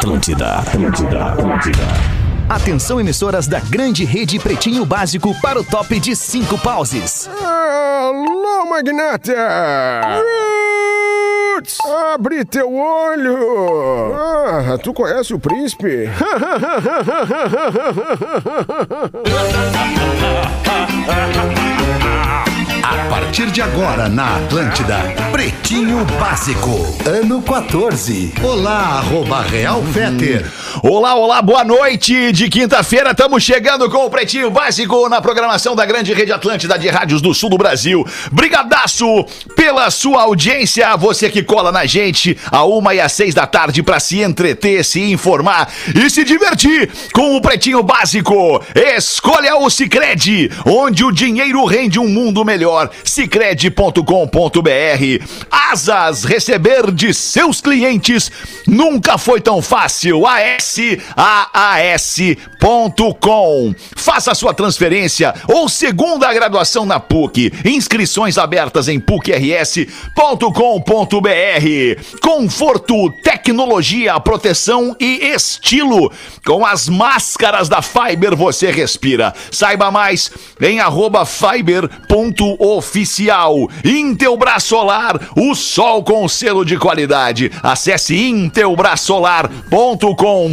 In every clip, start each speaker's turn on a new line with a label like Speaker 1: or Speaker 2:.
Speaker 1: Atlântida, Atlântida, Atlântida. Atenção, emissoras da grande rede Pretinho Básico para o top de cinco pauses.
Speaker 2: Alô, magnata! Roots! Abre teu olho! Ah, tu conhece o príncipe?
Speaker 3: Partir de agora na Atlântida, Pretinho Básico, ano 14. Olá, arroba Real Feter.
Speaker 4: Olá, olá, boa noite de quinta-feira. Estamos chegando com o Pretinho Básico na programação da grande rede Atlântida de rádios do sul do Brasil. Brigadaço pela sua audiência. Você que cola na gente a uma e às seis da tarde para se entreter, se informar e se divertir com o Pretinho Básico. Escolha o Cicred, onde o dinheiro rende um mundo melhor. Cicred.com.br. Asas, receber de seus clientes nunca foi tão fácil. ASAAS.com. Faça sua transferência ou segunda graduação na PUC. Inscrições abertas em pucrs.com.br. Conforto, tecnologia, proteção e estilo. Com as máscaras da Fiber você respira. Saiba mais em arroba fiber.oficial. Intelbras Solar, o sol com selo de qualidade. Acesse intelbrasolar.com.br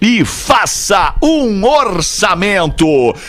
Speaker 4: e faça um orçamento.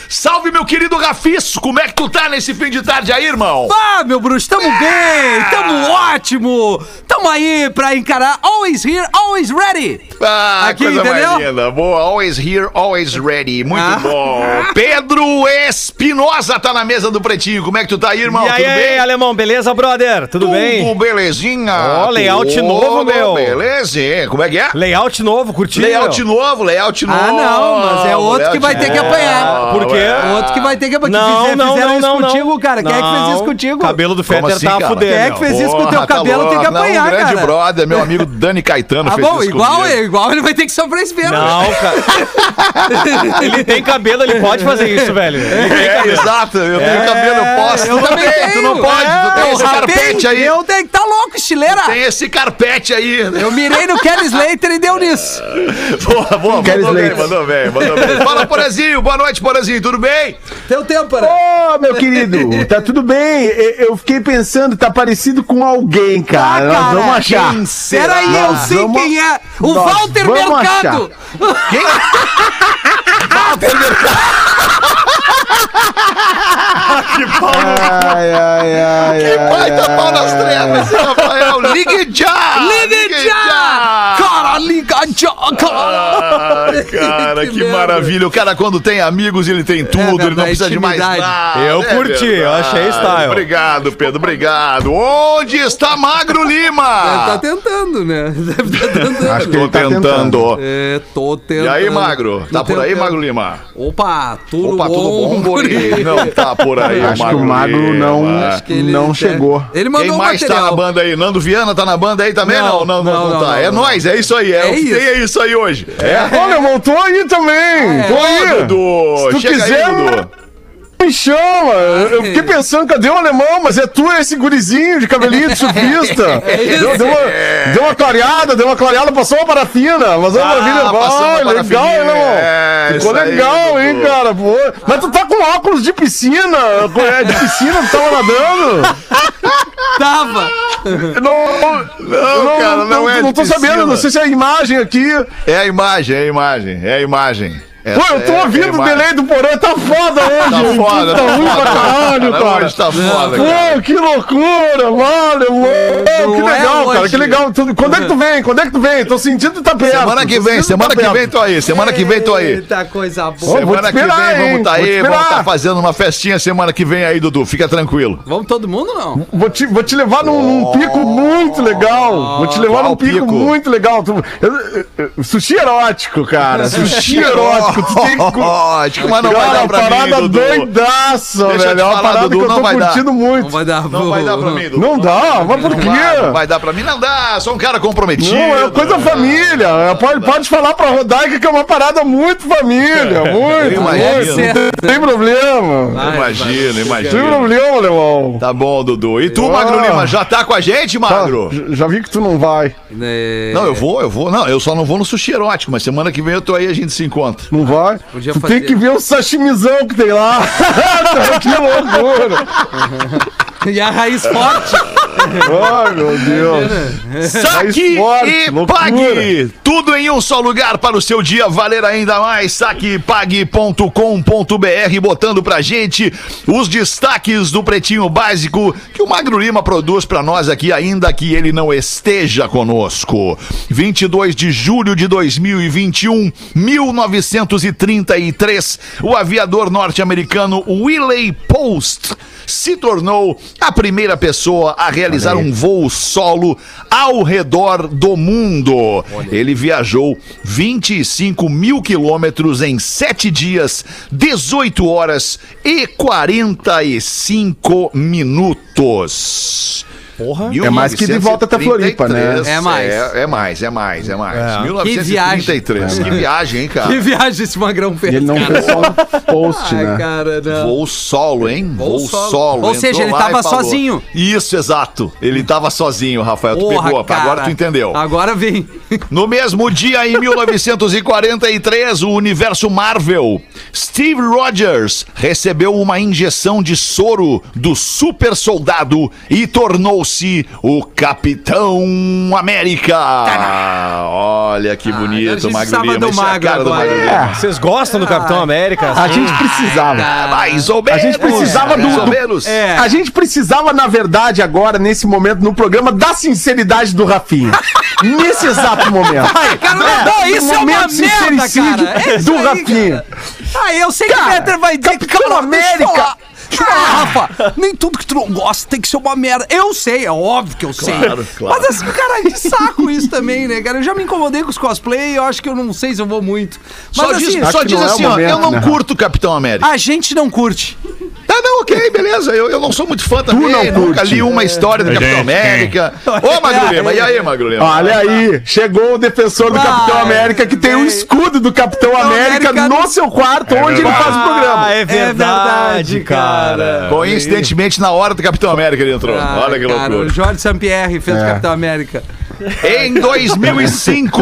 Speaker 4: Salve, meu querido Rafis, como é que tu tá nesse fim de tarde aí, irmão?
Speaker 5: Ah, meu bruxo, tamo bem, tamo ótimo, tamo aí pra encarar Always Here, Always Ready.
Speaker 4: Ah,
Speaker 5: Aqui,
Speaker 4: coisa
Speaker 5: entendeu?
Speaker 4: mais linda. Boa, always here, always ready. Muito
Speaker 5: Ah.
Speaker 4: bom. Pedro Espinosa tá na mesa do Pretinho. Como é que tu tá aí, irmão?
Speaker 6: E aí,
Speaker 4: Tudo
Speaker 6: aí,
Speaker 4: bem?
Speaker 6: alemão, beleza, brother? Tudo, bem?
Speaker 4: Tudo belezinha?
Speaker 6: Ó, layout
Speaker 4: Tudo
Speaker 6: novo, meu.
Speaker 4: Belezinha. Como é que é?
Speaker 6: Layout novo, curtiu?
Speaker 4: Layout novo, layout novo.
Speaker 5: Ah, não, mas é outro que vai ter que apanhar.
Speaker 6: Por quê?
Speaker 5: Outro que vai ter que... que
Speaker 6: Não, não,
Speaker 5: fizeram
Speaker 6: não,
Speaker 5: isso
Speaker 6: não,
Speaker 5: contigo,
Speaker 6: não.
Speaker 5: cara. Quem é que fez isso
Speaker 6: Não.
Speaker 5: contigo?
Speaker 6: Cabelo do Fetter
Speaker 4: assim,
Speaker 6: tá
Speaker 4: cara?
Speaker 6: fudendo.
Speaker 5: Quem é que fez isso com o teu
Speaker 4: tá
Speaker 5: cabelo? Tem que apanhar,
Speaker 4: um grande
Speaker 5: cara.
Speaker 4: brother, meu amigo Dani Caetano
Speaker 5: Ah,
Speaker 4: fez
Speaker 5: bom,
Speaker 4: isso
Speaker 5: igual, igual ele vai ter que sofrer esse mesmo.
Speaker 6: Não, cara. ele tem cabelo, ele pode fazer isso, velho. Ele tem
Speaker 4: É,
Speaker 6: cabelo.
Speaker 4: exato. Eu tenho
Speaker 6: É,
Speaker 4: cabelo, eu posso.
Speaker 5: Eu
Speaker 4: tu
Speaker 5: também
Speaker 4: tu não pode. tu tem esse carpete aí.
Speaker 5: Eu tenho que tá louco, estileira.
Speaker 4: Tem esse carpete aí.
Speaker 5: Eu mirei no Kelly Slater e deu nisso.
Speaker 4: Boa, boa, mandou bem, mandou bem, mandou bem. Fala, Porazinho, boa noite, Porazinho, tudo bem?
Speaker 5: Teu tempo, né?
Speaker 7: Ô, meu querido, tá tudo bem? Eu fiquei pensando, tá parecido com alguém, cara.
Speaker 5: Ah,
Speaker 7: Nós
Speaker 5: cara,
Speaker 7: vamos achar.
Speaker 4: quem será?
Speaker 5: Peraí, eu
Speaker 7: Nós
Speaker 5: sei
Speaker 7: vamos-
Speaker 5: quem é. O
Speaker 7: nós
Speaker 5: Walter
Speaker 7: vamos
Speaker 5: Mercado.
Speaker 4: Quem?
Speaker 7: Ai, ai, ai.
Speaker 4: Que
Speaker 7: ai,
Speaker 4: baita
Speaker 7: ai,
Speaker 4: pau nas
Speaker 7: ai.
Speaker 4: trevas, Rafael. Ligue já!
Speaker 5: Liga já! Cara, liga já, cara.
Speaker 4: Ai, cara, que,
Speaker 5: Que
Speaker 4: maravilha. O cara, quando tem amigos, ele tem tudo, ele não precisa de mais nada.
Speaker 6: Eu
Speaker 4: É
Speaker 6: curti, eu
Speaker 4: verdade.
Speaker 6: achei style.
Speaker 4: Obrigado, Pedro, obrigado. Onde está Magro Lima?
Speaker 5: Tá tentando, né? Deve estar tentando.
Speaker 7: Acho que
Speaker 4: Tô
Speaker 7: ele tá
Speaker 4: tentando.
Speaker 5: É, tô tentando.
Speaker 4: E aí, Magro? Tá
Speaker 5: Tô
Speaker 4: por aí. Magro Lima?
Speaker 5: Opa, tudo
Speaker 4: Opa,
Speaker 5: bom?
Speaker 4: tudo bom, guri? Não tá por aí,
Speaker 7: Acho que o Magro
Speaker 4: Lima.
Speaker 7: não,
Speaker 5: Acho que ele-
Speaker 7: não chegou.
Speaker 5: Ele mandou
Speaker 4: Quem
Speaker 5: um
Speaker 4: mais tá
Speaker 5: material.
Speaker 4: na banda aí? Nando Viana tá na banda aí também? Não,
Speaker 5: Não,
Speaker 4: não, não,
Speaker 5: não,
Speaker 4: não, tá.
Speaker 5: não,
Speaker 4: é
Speaker 5: não.
Speaker 4: nóis, é isso aí. É,
Speaker 5: É
Speaker 4: o que
Speaker 5: isso.
Speaker 4: tem é isso aí hoje. É.
Speaker 7: Olha, eu tô aí também. Tô
Speaker 4: Ô,
Speaker 7: aí.
Speaker 4: Dudu,
Speaker 7: Se tu
Speaker 4: chega
Speaker 7: quiser,
Speaker 4: aí, Dudu.
Speaker 7: Me chama. Eu fiquei pensando, cadê o alemão? Mas é tu esse gurizinho de cabelinho de surfista.
Speaker 5: isso.
Speaker 7: deu, deu uma, deu uma clareada, deu uma clareada, passou uma parafina. Mas uma maravilha.
Speaker 4: passou uma
Speaker 7: Vai, legal,
Speaker 4: parafininha.
Speaker 7: alemão.
Speaker 4: É,
Speaker 7: Ficou
Speaker 4: isso aí,
Speaker 7: legal, hein,
Speaker 4: Dudu.
Speaker 7: cara? Pô. Mas tu tá com óculos de piscina. É, De piscina, tu tava nadando.
Speaker 5: Tava.
Speaker 7: Não,
Speaker 4: Não, cara, não, é
Speaker 7: Não tô sabendo,
Speaker 4: piscina.
Speaker 7: não sei se é a imagem aqui.
Speaker 4: É a imagem, é a imagem, é a imagem.
Speaker 7: Pô,
Speaker 4: Essa
Speaker 7: eu tô
Speaker 4: é- é
Speaker 7: ouvindo o delay do Porã, tá foda hoje.
Speaker 4: Tá foda,
Speaker 7: tá
Speaker 4: tá
Speaker 7: ruim pra caralho, cara.
Speaker 4: Hoje tá foda, cara.
Speaker 7: Pô, que loucura, vale, mano. Que
Speaker 5: não é
Speaker 7: legal, cara, que legal. Tu- Quando é que tu vem? Quando é que tu vem? Tô sentindo que tá perto.
Speaker 4: Semana que vem, semana
Speaker 7: tá
Speaker 4: que vem tô aí, semana que vem tô aí.
Speaker 5: Eita, coisa boa.
Speaker 7: Ô, vou te
Speaker 4: Semana que
Speaker 7: esperar,
Speaker 4: vem vamos tá
Speaker 7: Vou te
Speaker 4: aí, vamos tá fazendo uma festinha semana que vem aí, Dudu. Fica tranquilo.
Speaker 5: Vamos todo mundo ou não?
Speaker 7: Vou te, vou te levar num, num pico muito legal. Vou te levar
Speaker 4: Qual
Speaker 7: num pico,
Speaker 4: pico?
Speaker 7: muito legal. Tu- eu- eu- eu- sushi erótico, cara. Sushi erótico. Louco. Tu tem que.
Speaker 4: Lógico, mas não vai dar pra mim,
Speaker 7: parada doidaça,
Speaker 4: Deixa
Speaker 7: velho. É uma parada
Speaker 4: Dudu,
Speaker 7: que eu
Speaker 4: não
Speaker 7: tô
Speaker 4: vai dar.
Speaker 7: curtindo
Speaker 5: Não
Speaker 7: muito.
Speaker 5: vai dar,
Speaker 4: Não vai dar pra mim, Dudu.
Speaker 7: Não dá, mas por
Speaker 4: Não
Speaker 7: quê?
Speaker 4: vai, não vai dar pra mim, não dá. Sou um cara comprometido.
Speaker 7: Não, é coisa família. É, Pode, pode falar pra Rodaica que é uma parada muito família. Muito,
Speaker 4: Eu
Speaker 7: muito.
Speaker 4: imagino.
Speaker 7: Não tem problema.
Speaker 5: Vai,
Speaker 4: Imagina,
Speaker 7: Não tem
Speaker 4: imagina.
Speaker 7: problema, alemão.
Speaker 4: Tá bom, Dudu. E tu,
Speaker 7: Ah.
Speaker 4: Magro Lima, já tá com a gente,
Speaker 7: Tá,
Speaker 4: Magro?
Speaker 7: já vi que tu não vai.
Speaker 5: É,
Speaker 4: Não, eu vou, eu vou. Não, eu só não vou no sushi erótico, mas semana que vem eu tô aí e a gente se encontra.
Speaker 7: Não vai?
Speaker 5: Podia
Speaker 7: tu
Speaker 5: fazer.
Speaker 7: tem que ver o sashimizão que tem lá. que loucura.
Speaker 5: E a raiz forte.
Speaker 7: Ai, meu Deus.
Speaker 4: Saque
Speaker 7: forte,
Speaker 4: e
Speaker 7: loucura.
Speaker 4: pague! Tudo em um só lugar para o seu dia valer ainda mais. Saquepague.com.br botando pra gente os destaques do Pretinho Básico que o Magro Lima produz pra nós aqui, ainda que ele não esteja conosco. 22 de julho de 2021, 1933, o aviador norte-americano Willie Post se tornou a primeira pessoa a realizar um voo solo ao redor do mundo. Ele viajou 25 mil quilômetros em 7 dias, 18 horas e 45 minutos.
Speaker 6: Porra.
Speaker 7: É mais que de volta até Floripa, né?
Speaker 5: É mais.
Speaker 4: É, é mais, é mais, é mais.
Speaker 6: É.
Speaker 4: 1933. Que viagem, hein, cara?
Speaker 5: Que viagem esse magrão fez.
Speaker 7: E ele não
Speaker 5: cara.
Speaker 7: fez só um post,
Speaker 5: Ai,
Speaker 7: né?
Speaker 5: cara, não.
Speaker 4: Voo solo, hein? Voo,
Speaker 5: Voo
Speaker 4: solo.
Speaker 5: solo. Ou seja, ele
Speaker 4: lá
Speaker 5: tava sozinho.
Speaker 4: Isso, exato. Ele tava sozinho, Rafael. Tu
Speaker 5: Porra,
Speaker 4: pegou,
Speaker 5: cara.
Speaker 4: agora tu entendeu.
Speaker 5: Agora vem.
Speaker 4: No mesmo dia, em 1943, o universo Marvel, Steve Rogers recebeu uma injeção de soro do super soldado e tornou-se o Capitão América. Olha que
Speaker 5: Ah,
Speaker 4: bonito,
Speaker 5: gente
Speaker 4: Magro Lima.
Speaker 5: do
Speaker 4: é a
Speaker 5: Magro
Speaker 4: cara do. Magro
Speaker 7: É.
Speaker 4: Lima.
Speaker 6: Vocês gostam do Capitão América?
Speaker 7: A gente precisava.
Speaker 4: Mais ou menos.
Speaker 7: A gente precisava do-
Speaker 4: Mais ou menos.
Speaker 5: É.
Speaker 7: A gente precisava, na verdade, agora, nesse momento, no programa, da sinceridade do Rafinha. nesse exato momento.
Speaker 5: Cara, não,
Speaker 7: É,
Speaker 5: não, isso é uma merda,
Speaker 7: sincericídio
Speaker 5: cara. É
Speaker 7: do
Speaker 5: aí,
Speaker 7: Rafinha.
Speaker 5: Ah, eu sei que o
Speaker 7: Cara,
Speaker 5: Peter vai dizer
Speaker 7: Capitão
Speaker 5: cara, deixa eu
Speaker 7: América.
Speaker 5: Eu falar, Rafa, nem tudo que tu não gosta tem que ser uma merda. Eu sei, é óbvio que eu sei.
Speaker 4: Claro, claro.
Speaker 5: Mas assim, cara, de saco isso também, né, cara? Eu já me incomodei com os cosplay, eu acho que eu não sei se eu vou muito. Mas
Speaker 4: Só
Speaker 5: assim,
Speaker 4: diz, só
Speaker 7: que
Speaker 4: diz
Speaker 7: não é
Speaker 4: assim, ó,
Speaker 7: momento,
Speaker 4: eu não
Speaker 7: né,
Speaker 4: curto Capitão América.
Speaker 5: a gente não curte.
Speaker 4: Tá, não, ok, beleza. Eu, eu não sou muito fã também.
Speaker 7: não
Speaker 4: nunca
Speaker 7: curte.
Speaker 4: li uma história do Capitão América. Ô, Magro Lima, e aí, Magro Lima?
Speaker 7: Olha aí, chegou o defensor do
Speaker 5: Ah,
Speaker 7: Capitão América que tem o
Speaker 5: bem.
Speaker 7: escudo do Capitão América
Speaker 5: América
Speaker 7: no seu quarto, onde ele faz o programa.
Speaker 6: Ah, é verdade,
Speaker 5: verdade, cara.
Speaker 6: Cara.
Speaker 4: Coincidentemente, na hora do Capitão América ele entrou.
Speaker 5: Ah,
Speaker 4: Olha que
Speaker 5: cara, o
Speaker 4: loucura.
Speaker 5: Jorge Sampierre fez o
Speaker 7: É.
Speaker 5: Capitão América.
Speaker 4: Em 2005,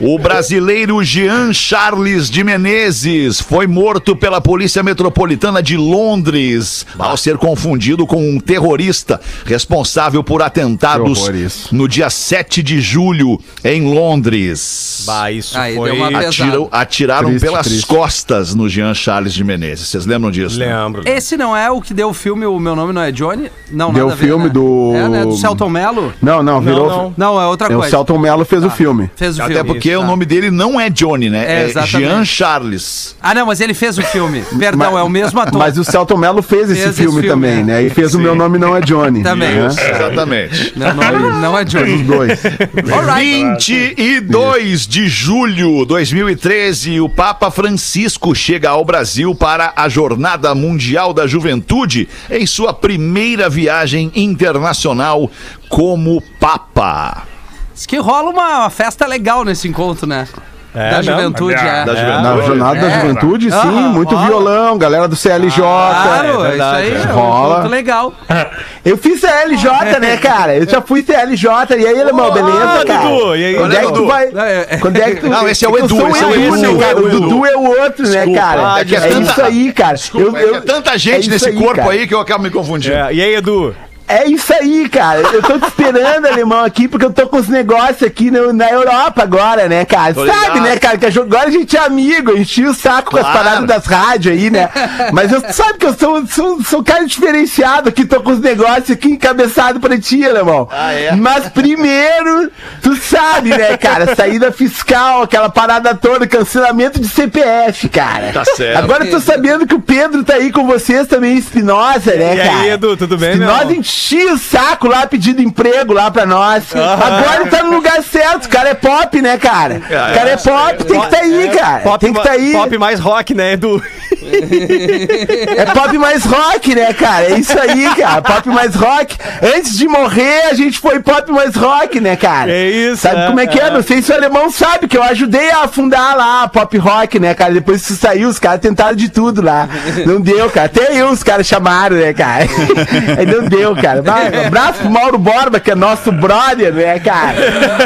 Speaker 4: o brasileiro Jean Charles de Menezes foi morto pela Polícia Metropolitana de Londres ao ser confundido com um terrorista responsável por atentados no dia 7 de julho em Londres.
Speaker 6: Bah, isso
Speaker 5: Aí,
Speaker 6: foi...
Speaker 4: Atiram- atiraram
Speaker 7: Triste,
Speaker 4: pelas
Speaker 7: triste.
Speaker 4: costas no Jean Charles de Menezes. Vocês lembram disso? né?
Speaker 6: Lembro.
Speaker 5: Esse não é o que deu o filme O Meu Nome Não É Johnny? Não,
Speaker 7: Deu
Speaker 5: ver,
Speaker 7: filme
Speaker 5: né?
Speaker 7: do-
Speaker 5: É, né? Do Celton Mello?
Speaker 7: Não, não, virou.
Speaker 6: não.
Speaker 5: Não, é outra
Speaker 7: É, o
Speaker 5: coisa.
Speaker 7: Celton Mello fez o filme.
Speaker 5: Fez o
Speaker 4: Até
Speaker 5: filme.
Speaker 4: porque
Speaker 5: Isso,
Speaker 4: o
Speaker 5: tá.
Speaker 4: nome dele não é Johnny, né?
Speaker 5: É,
Speaker 4: É,
Speaker 5: exatamente.
Speaker 4: Jean Charles.
Speaker 5: Ah, não, mas ele fez o filme. Perdão,
Speaker 7: Mas-
Speaker 5: é o mesmo ator.
Speaker 7: Mas o Celton Mello fez esse
Speaker 5: Fez esse
Speaker 7: filme,
Speaker 5: filme,
Speaker 7: também,
Speaker 5: é.
Speaker 7: né? E fez o Meu Nome Não É Johnny.
Speaker 5: Também.
Speaker 7: né?
Speaker 4: Exatamente.
Speaker 5: Meu nome não é Johnny.
Speaker 7: Os dois.
Speaker 5: Alright.
Speaker 4: 22 de julho de 2013, o Papa Francisco chega ao Brasil para a Jornada Mundial da Juventude em sua primeira viagem internacional como Papa.
Speaker 5: Diz que rola uma festa legal nesse encontro, né?
Speaker 6: É,
Speaker 5: da juventude, é.
Speaker 4: Da juventude.
Speaker 7: Na Jornada da
Speaker 5: É.
Speaker 7: Juventude, sim, muito
Speaker 5: rola.
Speaker 7: violão, galera do CLJ.
Speaker 5: Claro,
Speaker 6: é
Speaker 5: isso aí
Speaker 6: é.
Speaker 5: é
Speaker 7: Rola.
Speaker 5: ponto legal.
Speaker 7: Eu fiz CLJ, né, cara? Eu já fui CLJ. E aí, irmão, beleza, cara?
Speaker 6: Dudu, e aí?
Speaker 7: Quando é que
Speaker 4: Dudu?
Speaker 7: tu vai...
Speaker 5: É, é.
Speaker 7: Quando é que tu...
Speaker 4: Não, esse é o
Speaker 7: eu
Speaker 4: Edu, esse é o
Speaker 7: Edu,
Speaker 4: Edu,
Speaker 7: né, cara?
Speaker 4: é o
Speaker 7: O
Speaker 4: Edu.
Speaker 7: Dudu é o outro, né, cara?
Speaker 4: Ah,
Speaker 7: É,
Speaker 4: que é tanta-
Speaker 7: isso aí, cara.
Speaker 4: Desculpa, é que é tanta gente
Speaker 7: isso
Speaker 4: nesse
Speaker 7: aí,
Speaker 4: corpo
Speaker 7: cara.
Speaker 4: aí que eu acabo me confundindo.
Speaker 6: É, e aí, Edu?
Speaker 7: É isso aí, cara. Eu tô te esperando, alemão, aqui, porque eu tô com os negócios aqui no- na Europa agora, né, cara?
Speaker 4: Tô
Speaker 7: Sabe,
Speaker 4: ligado.
Speaker 7: né, cara? Que agora a gente é amigo, eu enchi o saco com as
Speaker 4: Claro.
Speaker 7: paradas das rádios aí, né? Mas eu sabe que eu sou, sou, sou um cara diferenciado aqui, tô com os negócios aqui encabeçado pra ti, alemão.
Speaker 4: Ah, é?
Speaker 7: Mas primeiro, tu sabe, né, cara? Saída fiscal, aquela parada toda, cancelamento de CPF, cara.
Speaker 4: Tá certo.
Speaker 7: Agora eu tô sabendo que o Pedro tá aí com vocês também, Espinosa, né,
Speaker 6: E
Speaker 7: cara?
Speaker 6: aí, Edu, tudo bem, meu?
Speaker 7: Espinosa, a o saco lá pedindo emprego lá pra nós. Agora ele tá no lugar certo. O cara é pop, né, cara? O cara é pop, tem que tá aí, cara.
Speaker 6: Pop,
Speaker 7: Tem que tá aí.
Speaker 6: pop mais rock, né, Edu?
Speaker 7: É pop mais rock, né, cara? É isso aí, cara. Pop mais rock. Antes de morrer, a gente foi pop mais rock, né, cara?
Speaker 6: É isso,
Speaker 7: Sabe
Speaker 6: é,
Speaker 7: como é que é? Não sei se o alemão sabe, que eu ajudei a afundar lá a pop rock, né, cara? Depois que isso saiu, os caras tentaram de tudo lá. Não deu, cara. Até eu os caras chamaram, né, cara? Aí não deu, cara. Vai, um abraço pro Mauro Borba, que é nosso brother, né, cara?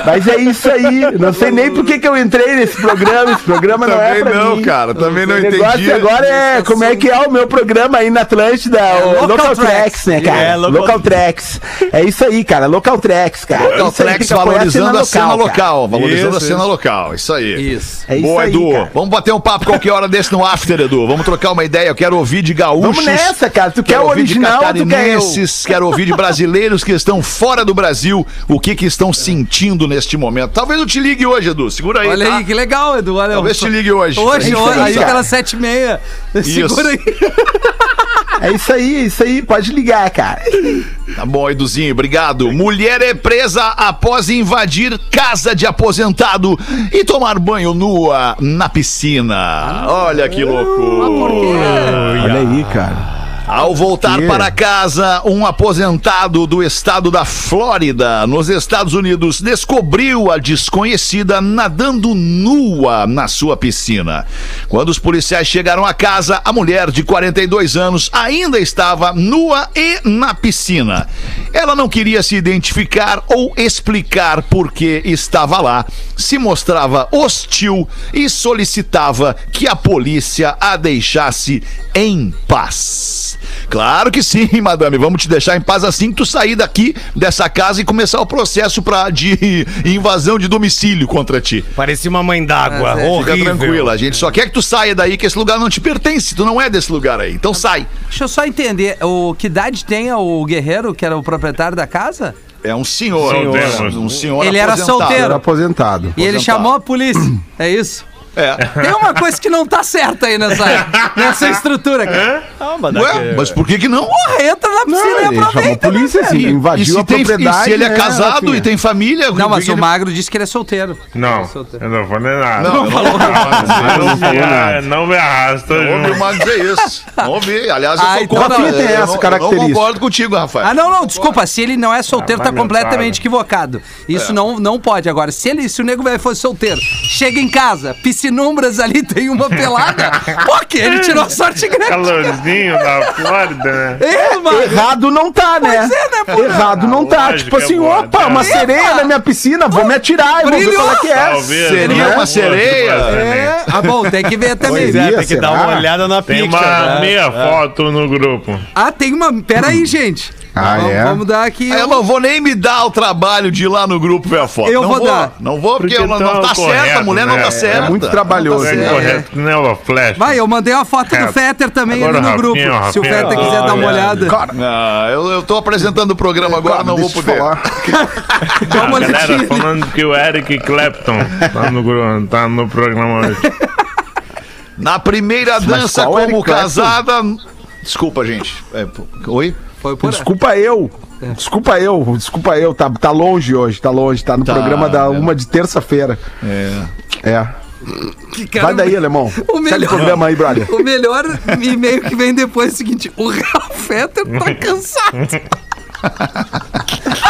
Speaker 7: Mas é isso aí. Não sei nem por que, que eu entrei nesse programa. Esse programa não é
Speaker 4: Também
Speaker 7: pra
Speaker 4: não,
Speaker 7: mim.
Speaker 4: cara. Também não
Speaker 7: O negócio
Speaker 4: entendi.
Speaker 7: agora é como é que é o meu programa aí na Atlântida, o
Speaker 5: Local
Speaker 7: Local,
Speaker 5: Tracks.
Speaker 7: Tracks, né, cara?
Speaker 6: É,
Speaker 7: local...
Speaker 6: Local-
Speaker 7: Tracks. É isso aí, cara. Local Tracks, cara.
Speaker 4: Local
Speaker 7: É
Speaker 4: Tracks valorizando a cena local,
Speaker 7: cara.
Speaker 4: valorizando a
Speaker 6: Isso,
Speaker 4: cena
Speaker 6: isso.
Speaker 4: local, isso aí.
Speaker 5: Isso.
Speaker 7: É isso
Speaker 4: Boa,
Speaker 7: aí,
Speaker 4: Edu.
Speaker 7: cara.
Speaker 4: Vamos bater um papo qualquer hora desse no After, Edu. Vamos trocar uma ideia. Eu quero ouvir de gaúchos.
Speaker 7: Vamos nessa, cara. Tu quer o
Speaker 4: ouvir de
Speaker 7: original, tu quer eu?
Speaker 4: catarinenses, quero ouvir de brasileiros que estão fora do Brasil, o que que estão sentindo neste momento. Talvez eu te ligue hoje, Edu. Segura aí,
Speaker 5: Olha
Speaker 4: tá?
Speaker 5: aí, que legal, Edu. Olha,
Speaker 4: Talvez te ligue hoje.
Speaker 5: Hoje, hoje,
Speaker 7: aí,
Speaker 5: pelas sete e meia. Segura aí.
Speaker 7: É isso aí, é isso aí. Pode ligar, cara.
Speaker 4: Tá bom, Eduzinho, obrigado. Mulher é presa após invadir casa de aposentado e tomar banho nua na piscina. Olha que loucura.
Speaker 7: Olha aí, cara.
Speaker 4: Ao voltar para casa, um aposentado do estado da Flórida, nos Estados Unidos, descobriu a desconhecida nadando nua na sua piscina. Quando os policiais chegaram à casa, a mulher de 42 anos ainda estava nua e na piscina. Ela não queria se identificar ou explicar por que estava lá, se mostrava hostil e solicitava que a polícia a deixasse em paz. Claro que sim, madame. Vamos te deixar em paz assim que tu sair daqui dessa casa e começar o processo pra, de invasão de domicílio contra ti.
Speaker 6: Parecia uma mãe d'água.
Speaker 5: É,
Speaker 4: Fica tranquila. A gente só quer que tu saia daí, que esse lugar não te pertence. Tu não é desse lugar aí. Então sai.
Speaker 5: Deixa eu só entender. O, que idade tem o guerreiro, que era o proprietário da casa?
Speaker 4: É um senhor.
Speaker 8: Senhor.
Speaker 4: Um senhor
Speaker 5: Ele era solteiro.
Speaker 7: Era aposentado.
Speaker 5: E ele
Speaker 4: Aposentado.
Speaker 5: chamou a polícia. É isso?
Speaker 4: É.
Speaker 5: Tem uma coisa que não tá certa aí nessa, nessa estrutura, cara.
Speaker 6: Ah, mas
Speaker 4: Ué,
Speaker 6: daqui-
Speaker 4: mas por que que não?
Speaker 5: Porra, entra na piscina
Speaker 7: Não,
Speaker 5: e
Speaker 7: ele chamou a
Speaker 5: aproveita. né,
Speaker 7: polícia, assim,
Speaker 4: E
Speaker 7: invadiu
Speaker 4: se
Speaker 7: a
Speaker 4: tem-
Speaker 7: propriedade.
Speaker 4: E se ele é
Speaker 7: né,
Speaker 4: casado e tem família...
Speaker 5: Não, mas o
Speaker 4: que
Speaker 5: Magro disse que ele é solteiro.
Speaker 8: Não,
Speaker 5: Solteiro.
Speaker 8: eu não falei nada.
Speaker 4: Não, não falou nada.
Speaker 8: Não, me, não me arrasta
Speaker 4: Não ouvi o. Magro dizer isso. Não ouvi. Aliás, eu
Speaker 5: Ah,
Speaker 4: sou
Speaker 5: então
Speaker 4: contra.
Speaker 5: não,
Speaker 4: eu
Speaker 7: tem essa
Speaker 4: não- eu não
Speaker 7: característica.
Speaker 4: concordo contigo, Rafael.
Speaker 5: Ah, não, não, desculpa. Se ele não é solteiro,
Speaker 8: Ah,
Speaker 5: tá
Speaker 8: não
Speaker 5: completamente equivocado. Isso não, não pode. Agora, se ele, se o nego velho fosse solteiro, chega em casa, piscinumbras ali, tem uma pelada. Pô, que ele tirou a sorte grande.
Speaker 8: Calorzinho da Flórida, né?
Speaker 5: É, mano.
Speaker 7: Errado não tá, né?
Speaker 5: Pois é, né, pô?
Speaker 7: Errado não tá.
Speaker 8: Lógico
Speaker 7: Tipo
Speaker 8: é
Speaker 7: assim,
Speaker 8: boa,
Speaker 7: opa,
Speaker 8: né?
Speaker 7: uma sereia na minha piscina, vou me atirar, eu vou ver
Speaker 5: Brilhou.
Speaker 7: qual é que é.
Speaker 8: Talvez.
Speaker 4: Seria
Speaker 8: né?
Speaker 4: uma sereia?
Speaker 5: É. Ah, bom, tem que ver também.
Speaker 6: Pois é, tem que dar
Speaker 7: será?
Speaker 6: uma olhada na
Speaker 8: Tem
Speaker 6: picture.
Speaker 8: uma
Speaker 6: né?
Speaker 8: meia foto no grupo.
Speaker 5: Ah, tem uma. Pera aí, gente.
Speaker 7: Ah,
Speaker 5: vamos,
Speaker 7: é?
Speaker 5: vamos dar aqui.
Speaker 4: Eu não vou nem me dar o trabalho de ir lá no grupo ver a foto.
Speaker 5: Eu
Speaker 4: não
Speaker 5: vou dar.
Speaker 4: Não vou, porque,
Speaker 8: Porque
Speaker 4: eu não, não
Speaker 8: tá
Speaker 4: tá
Speaker 8: correto,
Speaker 4: certa, a mulher não
Speaker 8: né?
Speaker 4: tá
Speaker 8: É
Speaker 4: certa.
Speaker 7: muito trabalhoso,
Speaker 8: É
Speaker 7: né?
Speaker 5: É.
Speaker 8: correto o Flash.
Speaker 5: Vai, eu mandei uma foto do
Speaker 8: É.
Speaker 5: Fetter também
Speaker 8: Agora
Speaker 5: ali no grupo.
Speaker 8: Rafinha,
Speaker 5: Se o. Fetter quiser
Speaker 6: Ah,
Speaker 5: dar uma
Speaker 6: é.
Speaker 5: olhada.
Speaker 4: Ah, eu, eu tô apresentando o programa agora, não vou poder.
Speaker 7: falar.
Speaker 5: Dá uma
Speaker 8: galera falando que o Eric Clapton tá no, tá no programa hoje.
Speaker 4: Na primeira dança como casada. Desculpa, gente. É, oi?
Speaker 5: Foi por.
Speaker 7: Desculpa eu. Desculpa eu, desculpa eu. Tá, tá longe hoje, tá longe. Tá no
Speaker 4: Tá,
Speaker 7: programa da
Speaker 4: é.
Speaker 7: uma de terça-feira.
Speaker 4: É.
Speaker 7: É. Vai daí, alemão.
Speaker 5: O
Speaker 7: Segue
Speaker 5: melhor-
Speaker 7: o programa aí, brother.
Speaker 5: O melhor e-mail que vem depois é o seguinte: o Real Fetter tá cansado.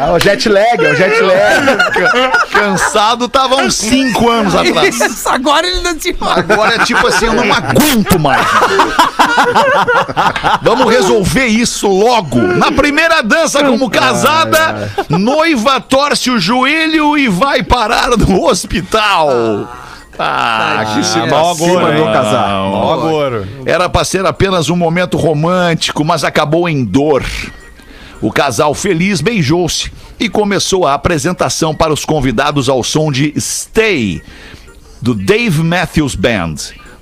Speaker 7: Ah, o jet lag, é o jet lag.
Speaker 4: Cansado tava uns 5 anos atrás.
Speaker 5: Isso, agora ele não tinha.
Speaker 4: Agora é tipo assim, eu não aguento mais. Vamos resolver isso logo. Na primeira dança como casada, noiva torce o joelho e vai parar no hospital. Ah, que situação.
Speaker 6: agouro,
Speaker 7: mandou casar.
Speaker 6: Mal agouro.
Speaker 4: Era pra ser apenas um momento romântico, mas acabou em dor. O casal feliz beijou-se e começou a apresentação para os convidados ao som de Stay, do Dave Matthews Band.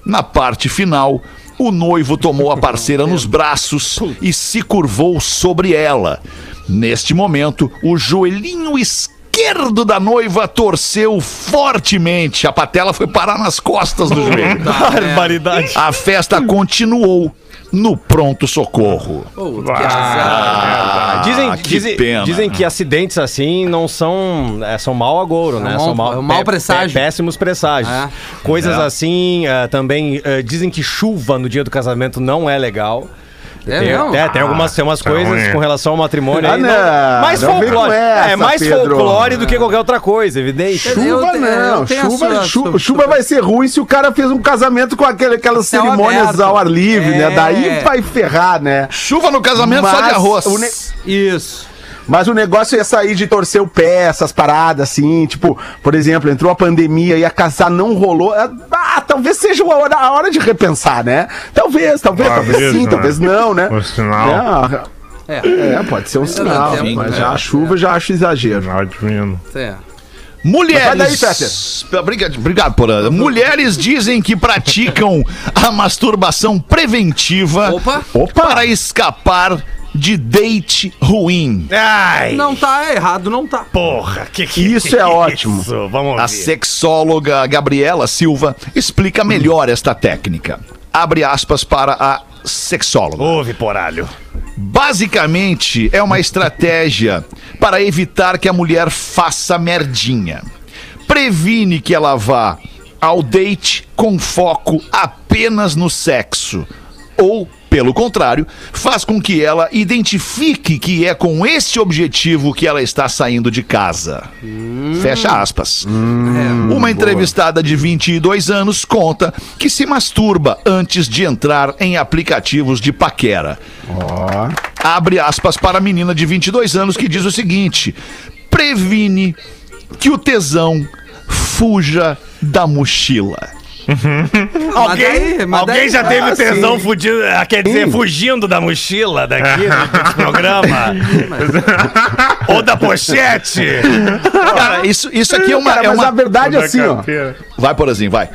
Speaker 4: Na parte final, o noivo tomou a parceira nos braços e se curvou sobre ela. Neste momento, o joelhinho esquerdo da noiva torceu fortemente. A patela foi parar nas costas do joelho.
Speaker 6: Barbaridade.
Speaker 4: A festa continuou. No pronto-socorro.
Speaker 5: Pô, que
Speaker 8: Ah.
Speaker 6: Dizem,
Speaker 4: que
Speaker 6: dizem,
Speaker 4: pena.
Speaker 6: dizem que acidentes assim não são. é, são mau agouro, né?
Speaker 5: mau-
Speaker 6: são mau,
Speaker 5: é um
Speaker 6: pé-
Speaker 5: presságio.
Speaker 6: pé- péssimos presságios.
Speaker 5: É.
Speaker 6: Coisas
Speaker 4: É.
Speaker 6: assim eh, também. eh, dizem que chuva no dia do casamento não é legal.
Speaker 5: É
Speaker 6: tem,
Speaker 5: mesmo?
Speaker 6: é, tem algumas tem umas
Speaker 8: tá
Speaker 6: coisas com relação ao matrimônio
Speaker 7: Ah,
Speaker 6: aí.
Speaker 7: não,
Speaker 6: mais
Speaker 7: não
Speaker 6: folclore.
Speaker 7: com essa,
Speaker 6: é mais
Speaker 7: Pedro.
Speaker 6: folclore do que qualquer outra coisa, evidente.
Speaker 5: Eu
Speaker 7: Chuva
Speaker 5: eu
Speaker 7: não,
Speaker 5: a
Speaker 7: chuva,
Speaker 5: sua-
Speaker 7: chuva,
Speaker 5: sua-
Speaker 7: chuva vai ser ruim se o cara fez um casamento com aquele, aquelas
Speaker 5: Céu
Speaker 7: cerimônias
Speaker 5: aberto.
Speaker 7: ao ar livre,
Speaker 5: É.
Speaker 7: né? Daí vai ferrar, né?
Speaker 4: Chuva no casamento só de
Speaker 7: Mas
Speaker 4: arroz.
Speaker 7: ne-
Speaker 5: Isso.
Speaker 7: Mas o negócio é sair de torcer o pé, essas paradas assim, tipo, por exemplo, entrou a pandemia e a casar não rolou. Ah, talvez seja a hora, a hora de repensar, né? Talvez, talvez, talvez
Speaker 8: Talvez,
Speaker 7: sim,
Speaker 8: né?
Speaker 7: talvez não, né?
Speaker 8: Um sinal.
Speaker 7: É,
Speaker 5: É.
Speaker 7: é, pode ser um
Speaker 5: Ainda
Speaker 7: sinal,
Speaker 5: tempo,
Speaker 7: mas
Speaker 5: né?
Speaker 7: já a chuva eu já acho exagero.
Speaker 8: Sinal divino.
Speaker 5: É.
Speaker 4: Mulheres.
Speaker 7: Daí.
Speaker 4: Obrigado, obrigado Porã. Mulheres dizem que praticam a masturbação preventiva
Speaker 5: Opa.
Speaker 7: Opa!
Speaker 4: para escapar de date ruim.
Speaker 6: Ai,
Speaker 5: Não tá errado, não tá.
Speaker 6: porra, que que
Speaker 7: Isso é ótimo.
Speaker 6: Isso, vamos
Speaker 4: A
Speaker 6: ver.
Speaker 4: sexóloga Gabriela Silva explica melhor esta técnica. Abre aspas para a sexóloga.
Speaker 6: Ouve, poralho.
Speaker 4: Basicamente, é uma estratégia para evitar que a mulher faça merdinha. Previne que ela vá ao date com foco apenas no sexo. Ou, pelo contrário, faz com que ela identifique que é com esse objetivo que ela está saindo de casa. Fecha aspas. Uma entrevistada de 22 anos conta que se masturba antes de entrar em aplicativos de paquera. Abre aspas para a menina de 22 anos que diz o seguinte: previne que o tesão fuja da mochila.
Speaker 5: Mas daí- mas
Speaker 6: alguém
Speaker 5: daí-
Speaker 6: já teve
Speaker 7: Ah,
Speaker 6: tesão fugindo, ah, quer dizer, fugindo da mochila daqui do- desse programa? Ou da pochete?
Speaker 4: Cara, isso, isso aqui é uma.
Speaker 7: Cara,
Speaker 4: é
Speaker 7: mas
Speaker 4: uma-
Speaker 7: a verdade é
Speaker 8: Da
Speaker 7: assim, ó.
Speaker 4: Vai, Porazinho, vai.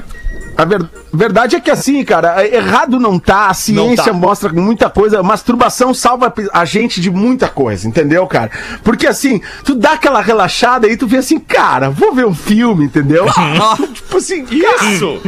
Speaker 7: A ver- verdade é que assim, cara, é- errado não tá. A ciência
Speaker 4: tá.
Speaker 7: mostra muita coisa. Masturbação salva a gente de muita coisa, entendeu, cara? Porque assim, tu dá aquela relaxada e tu vê assim, cara, vou ver um filme, entendeu? tipo assim, isso!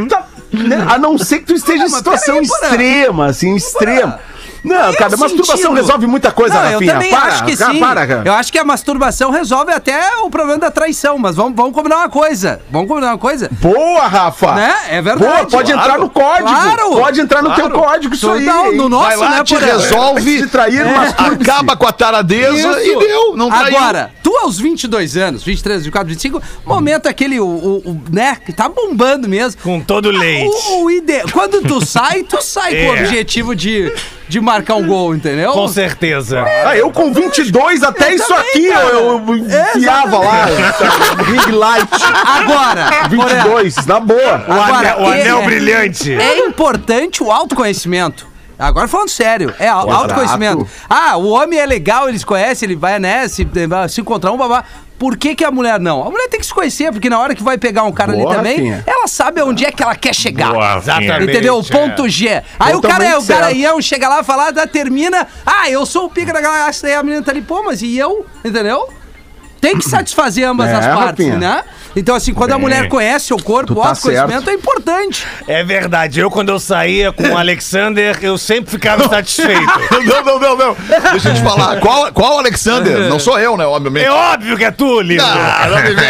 Speaker 7: a não ser que tu esteja em
Speaker 5: mas
Speaker 7: situação
Speaker 5: Porã.
Speaker 7: extrema, assim, extrema. Não, cara,
Speaker 5: Eu
Speaker 7: masturbação
Speaker 5: sentindo.
Speaker 7: resolve muita coisa,
Speaker 5: Não, eu
Speaker 7: Rafinha.
Speaker 5: também
Speaker 7: para,
Speaker 5: acho que
Speaker 7: cara,
Speaker 5: sim.
Speaker 7: para, cara.
Speaker 5: Eu acho que a masturbação resolve até o problema da traição, mas vamos, vamos combinar uma coisa. Vamos combinar uma coisa.
Speaker 7: Boa, Rafa!
Speaker 5: Né? É verdade.
Speaker 7: Boa, pode
Speaker 5: Claro.
Speaker 7: entrar no código.
Speaker 5: Claro.
Speaker 7: Pode entrar no teu código, isso
Speaker 5: Tu-
Speaker 7: aí.
Speaker 5: não, no nosso,
Speaker 4: Vai lá,
Speaker 5: né,
Speaker 4: te resolve,
Speaker 7: Se trair, masturbe-se.
Speaker 4: acaba com a taradeza
Speaker 5: Isso.
Speaker 4: e deu. Não traiu.
Speaker 5: Agora, tu aos 22 anos, 23, 24, 25, momento aquele, o, o- o, né, que tá bombando mesmo.
Speaker 6: Com todo leite.
Speaker 5: O, o ide... Quando tu sai, tu sai com o
Speaker 6: É.
Speaker 5: objetivo de, de marcar um gol, entendeu?
Speaker 6: Com certeza.
Speaker 7: Ah, eu com 22, até
Speaker 5: Eu
Speaker 7: isso
Speaker 5: também,
Speaker 7: aqui
Speaker 5: cara.
Speaker 7: eu, eu enfiava lá. Ring light.
Speaker 5: Agora, Porã,
Speaker 7: 22, na boa.
Speaker 6: O
Speaker 5: Agora,
Speaker 6: anel, o anel
Speaker 5: é-
Speaker 6: brilhante.
Speaker 5: É importante o autoconhecimento. Agora falando sério, é au- autoconhecimento. Ah, o homem é legal, ele se conhece, ele vai, né, se, se encontrar um babá. Por que, que a mulher não? A mulher tem que se conhecer, porque na hora que vai pegar um cara
Speaker 7: Boa,
Speaker 5: ali também,
Speaker 7: Rafinha.
Speaker 5: ela sabe onde é que ela quer chegar.
Speaker 8: Boa.
Speaker 6: Exatamente.
Speaker 5: Entendeu? O ponto G. Aí o cara, é, o garanhão chega lá, fala, dá, termina. Ah, eu sou o pica da galáxia. Aí a menina tá ali, pô, mas e eu? Entendeu? Tem que satisfazer ambas
Speaker 7: É,
Speaker 5: as partes,
Speaker 7: Rafinha.
Speaker 5: né? Então, assim, quando a
Speaker 8: Bem.
Speaker 5: mulher conhece seu corpo,
Speaker 7: Tu
Speaker 5: o
Speaker 7: tá
Speaker 5: autoconhecimento
Speaker 7: certo.
Speaker 5: é importante.
Speaker 6: É verdade. Eu, quando eu saía com o Alexander, eu sempre ficava satisfeito.
Speaker 4: Não, não, não, não. Deixa eu te falar. Qual, qual Alexander? Não sou eu, né? Obviamente.
Speaker 6: É óbvio que é tu, lindo.
Speaker 4: Ah, não me vem.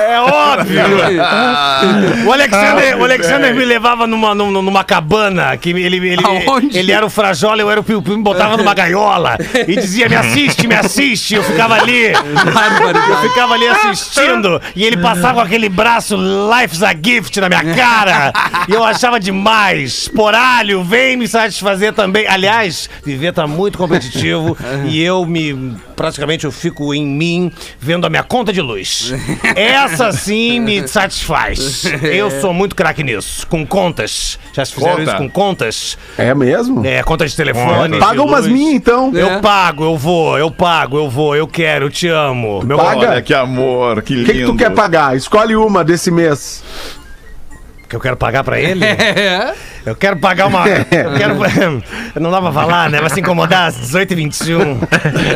Speaker 6: É óbvio. O Alexander, o Alexander me levava numa, numa, numa cabana, que ele, ele,
Speaker 5: Aonde?
Speaker 6: ele era o frajola, eu era o piu-piu, me botava numa gaiola e dizia, me assiste, me assiste. Eu ficava ali, eu ficava ali assistindo e ele passava com aquele braço Life's a Gift na minha cara e eu achava demais. Poralho, vem me satisfazer também. Aliás, viver tá muito competitivo e eu me, praticamente eu fico em mim vendo a minha conta de luz. Essa sim me satisfaz. Eu sou muito craque nisso, com contas. Já se fizeram
Speaker 4: Conta.
Speaker 6: isso com contas?
Speaker 7: É mesmo?
Speaker 6: É, conta de telefone.
Speaker 7: Paga
Speaker 6: de
Speaker 7: umas
Speaker 6: luz.
Speaker 7: minhas, então.
Speaker 5: É.
Speaker 6: Eu pago, eu vou, eu pago, eu vou, eu quero, eu te amo. Meu
Speaker 7: Paga.
Speaker 4: Olha que amor, que
Speaker 7: O
Speaker 4: lindo.
Speaker 7: que, que tu quer pagar? Escolhe uma desse mês.
Speaker 6: Que eu quero pagar pra ele?
Speaker 5: É.
Speaker 6: Eu quero pagar uma. Eu quero. Não dá pra falar, né? Vai se incomodar às 18h21.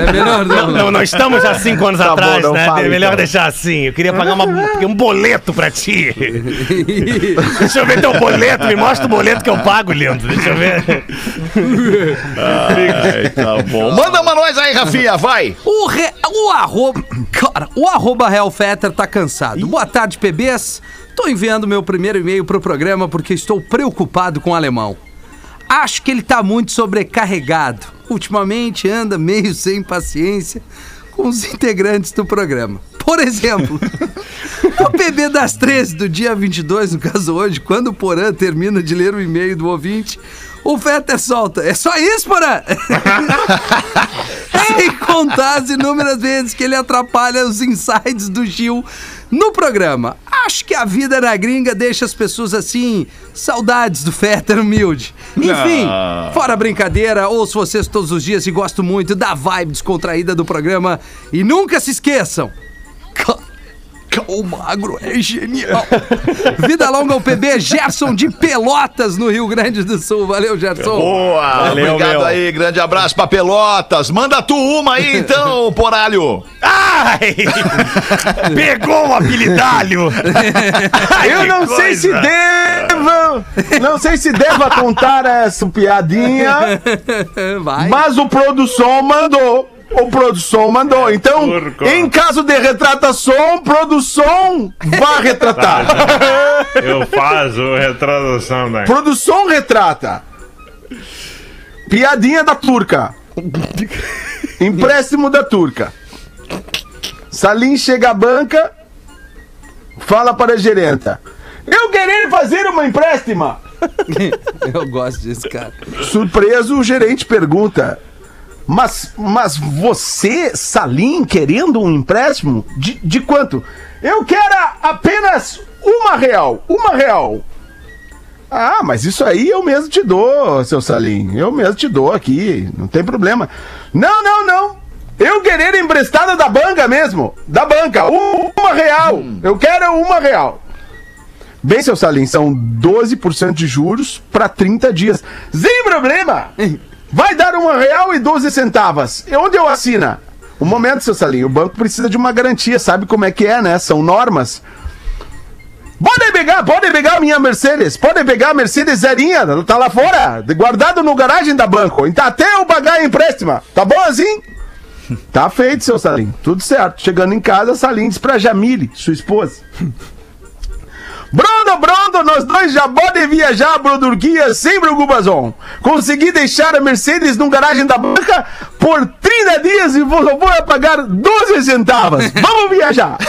Speaker 5: É melhor não.
Speaker 6: Não, não estamos há cinco anos
Speaker 7: Tá bom,
Speaker 6: atrás,
Speaker 7: não
Speaker 6: né?
Speaker 7: fala,
Speaker 6: é melhor
Speaker 7: então.
Speaker 6: deixar assim. Eu queria pagar uma, um boleto pra ti. Deixa eu ver teu boleto, me mostra o boleto que eu pago, lindo. Deixa eu ver.
Speaker 4: Ai, tá bom. Manda uma nós aí, Rafinha, vai.
Speaker 5: O, re... o arroba. Cara, o arroba Real Fetter tá cansado. Boa tarde, PBs. Tô enviando meu primeiro e-mail pro programa porque estou preocupado com o alemão. Acho que ele tá muito sobrecarregado. Ultimamente anda meio sem paciência com os integrantes do programa. Por exemplo, no PB das 13 do dia 22, no caso hoje, quando o Porã termina de ler o e-mail do ouvinte, o Fetter solta. É só isso, Porã? Sem contar as inúmeras vezes que ele atrapalha os insights do Gil no programa. Acho que a vida na gringa deixa as pessoas assim, saudades do Fetter humilde. Enfim, fora a brincadeira, ouço vocês todos os dias e gosto muito da vibe descontraída do programa. E nunca se esqueçam. O magro é genial. Vida longa ao PB Gerson de Pelotas, no Rio Grande do Sul. Valeu, Gerson.
Speaker 4: Boa,
Speaker 6: Valeu,
Speaker 4: obrigado
Speaker 6: meu.
Speaker 4: aí, grande abraço pra Pelotas. Manda tu uma aí então, poralho.
Speaker 6: Ai! Pegou o apelidalho! Ai,
Speaker 7: Eu não sei se
Speaker 6: coisa.
Speaker 7: devo. Não sei se devo contar essa piadinha,
Speaker 5: Vai.
Speaker 7: mas o produção mandou. O produção mandou. Então,
Speaker 8: Turco.
Speaker 7: em caso de retratação, produção vai retratar.
Speaker 8: Eu faço retradução daí.
Speaker 7: Produção retrata. Piadinha da turca. Empréstimo da turca. Salim chega à banca, fala para a gerenta. Eu queria fazer uma empréstimo.
Speaker 5: Eu gosto desse cara.
Speaker 7: Surpreso, o gerente pergunta: Mas, mas você, Salim, querendo um empréstimo? De, de quanto? Eu quero apenas uma real. Uma real. Ah, mas isso aí eu mesmo te dou, seu Salim. Eu mesmo te dou aqui, não tem problema. Não, não, não. Eu querer emprestada da banca mesmo. Da banca. Um- Uma real. Eu quero uma real. Bem, seu Salim, são 12% de juros para 30 dias. Sem problema! Vai dar uma real e 12 centavos. E onde eu assina? Um momento, seu Salim, o banco precisa de uma garantia, sabe como é que é, né? São normas. Pode pegar, pode pegar a minha Mercedes, pode pegar a Mercedes zerinha, tá lá fora, guardado no garagem da banco. Então até eu pagar empréstimo, tá bom assim? Tá feito, seu Salim, tudo certo. Chegando em casa, Salim diz pra Jamile, sua esposa. Bruno, Bruno, nós dois já podem viajar para Turquia sem preocupação. Consegui deixar a Mercedes no garagem da banca por 30 dias e vou, vou pagar 12 centavos. Vamos viajar.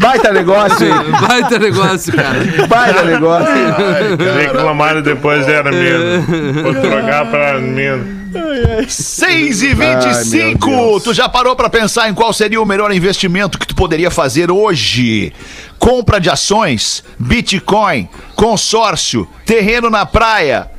Speaker 7: Baita negócio, hein?
Speaker 5: Baita negócio, cara.
Speaker 7: Baita negócio.
Speaker 8: Reclamaram depois era mesmo. Vou trocar pra mim.
Speaker 4: 6 e
Speaker 7: Ai, meu
Speaker 4: 25
Speaker 7: Deus.
Speaker 4: Tu já parou pra pensar em qual seria o melhor investimento que tu poderia fazer hoje? Compra de ações, Bitcoin, consórcio, terreno na praia.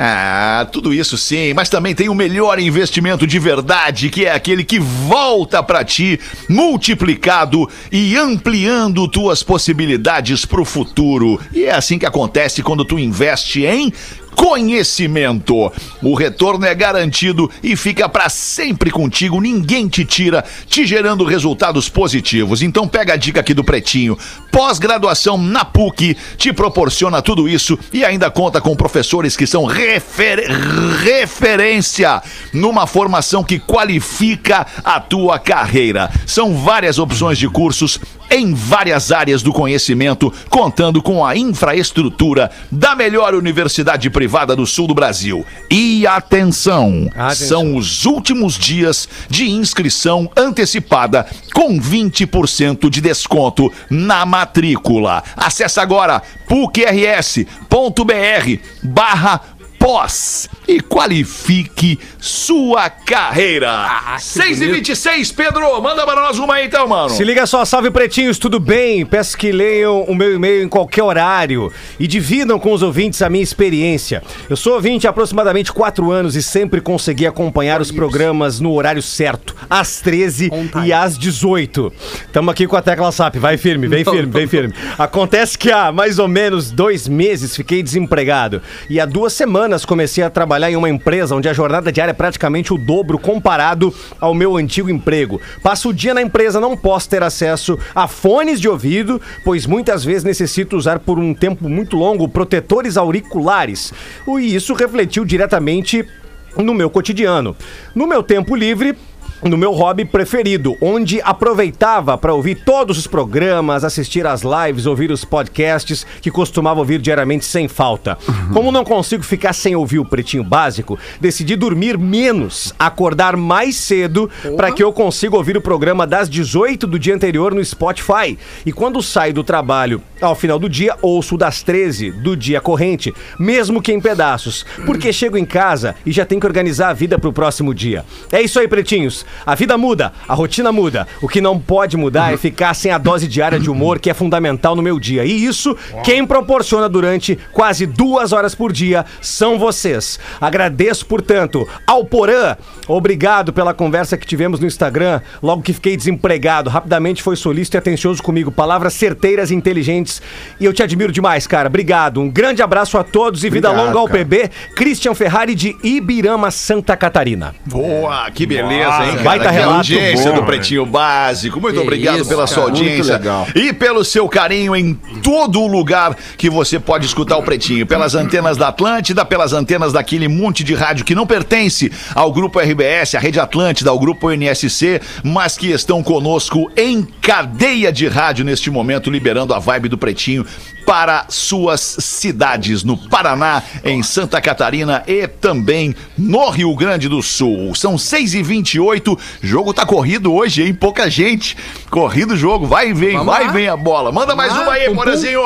Speaker 4: Ah, tudo isso sim, mas também tem o melhor investimento de verdade, que é aquele que volta pra ti, multiplicado e ampliando tuas possibilidades pro futuro. E é assim que acontece quando tu investe em conhecimento. O retorno é garantido e fica pra sempre contigo, ninguém te tira, te gerando resultados positivos. Então pega a dica aqui do Pretinho. Pós-graduação na PUC te proporciona tudo isso e ainda conta com professores que são refer- referência numa formação que qualifica a tua carreira. São várias opções de cursos em várias áreas do conhecimento, contando com a infraestrutura da melhor universidade privada do sul do Brasil. E atenção, são os últimos dias de inscrição antecipada com 20% de desconto na matrícula. Acesse agora pucrs.br barra pós e qualifique sua carreira. 6 e 26 Pedro, manda para nós uma aí então, mano.
Speaker 6: Se liga só, salve pretinhos, tudo bem? Peço que leiam o meu e-mail em qualquer horário e dividam com os ouvintes a minha experiência. Eu sou ouvinte há aproximadamente 4 anos e sempre consegui acompanhar os programas no horário certo, às 13 e às 18. Tamo aqui com a tecla SAP, vai firme, vem firme, vem firme. Acontece que há mais ou menos dois meses fiquei desempregado e há duas semanas comecei a trabalhar em uma empresa onde a jornada diária é praticamente o dobro comparado ao meu antigo emprego. Passo o dia na empresa, não posso ter acesso a fones de ouvido, pois muitas vezes necessito usar por um tempo muito longo protetores auriculares. E isso refletiu diretamente no meu cotidiano. No meu tempo livre, no meu hobby preferido, onde aproveitava para ouvir todos os programas, assistir às lives, ouvir os podcasts que costumava ouvir diariamente sem falta. Como não consigo ficar sem ouvir o Pretinho Básico, decidi dormir menos, acordar mais cedo para que eu consiga ouvir o programa das 18 do dia anterior no Spotify. E quando saio do trabalho ao final do dia, ouço das 13 do dia corrente, mesmo que em pedaços, porque chego em casa e já tenho que organizar a vida pro próximo dia. É isso aí, pretinhos. A vida muda, a rotina muda. O que não pode mudar é ficar sem a dose diária de humor que é fundamental no meu dia. E isso, quem proporciona durante quase duas horas por dia são vocês. Agradeço, portanto, ao Porã. Obrigado pela conversa que tivemos no Instagram, logo que fiquei desempregado. Rapidamente foi solícito e atencioso comigo. Palavras certeiras e inteligentes. E eu te admiro demais, cara. Obrigado. Um grande abraço a todos e vida
Speaker 7: Obrigado,
Speaker 6: longa ao
Speaker 7: cara.
Speaker 6: PB. Christian Ferrari de Ibirama, Santa Catarina.
Speaker 4: Boa, que beleza, hein, cara?
Speaker 6: Baita relato
Speaker 4: audiência
Speaker 6: bom,
Speaker 4: do Pretinho Básico. Muito
Speaker 5: Que
Speaker 4: obrigado
Speaker 5: isso,
Speaker 4: pela sua
Speaker 5: cara.
Speaker 4: audiência.
Speaker 7: Muito legal.
Speaker 4: E pelo seu carinho em todo lugar que você pode escutar o Pretinho. Pelas antenas da Atlântida, pelas antenas daquele monte de rádio que não pertence ao Grupo RBS, à Rede Atlântida, ao Grupo NSC, mas que estão conosco em cadeia de rádio neste momento, liberando a vibe do Pretinho para suas cidades no Paraná, em Santa Catarina e também no Rio Grande do Sul. São 6h28, jogo tá corrido hoje, hein? Pouca gente. Corrido o jogo, vai e vem,
Speaker 5: Vamos
Speaker 4: vai e
Speaker 5: lá.
Speaker 4: vem a bola. Manda mais
Speaker 5: lá,
Speaker 4: uma aí. Morazinho.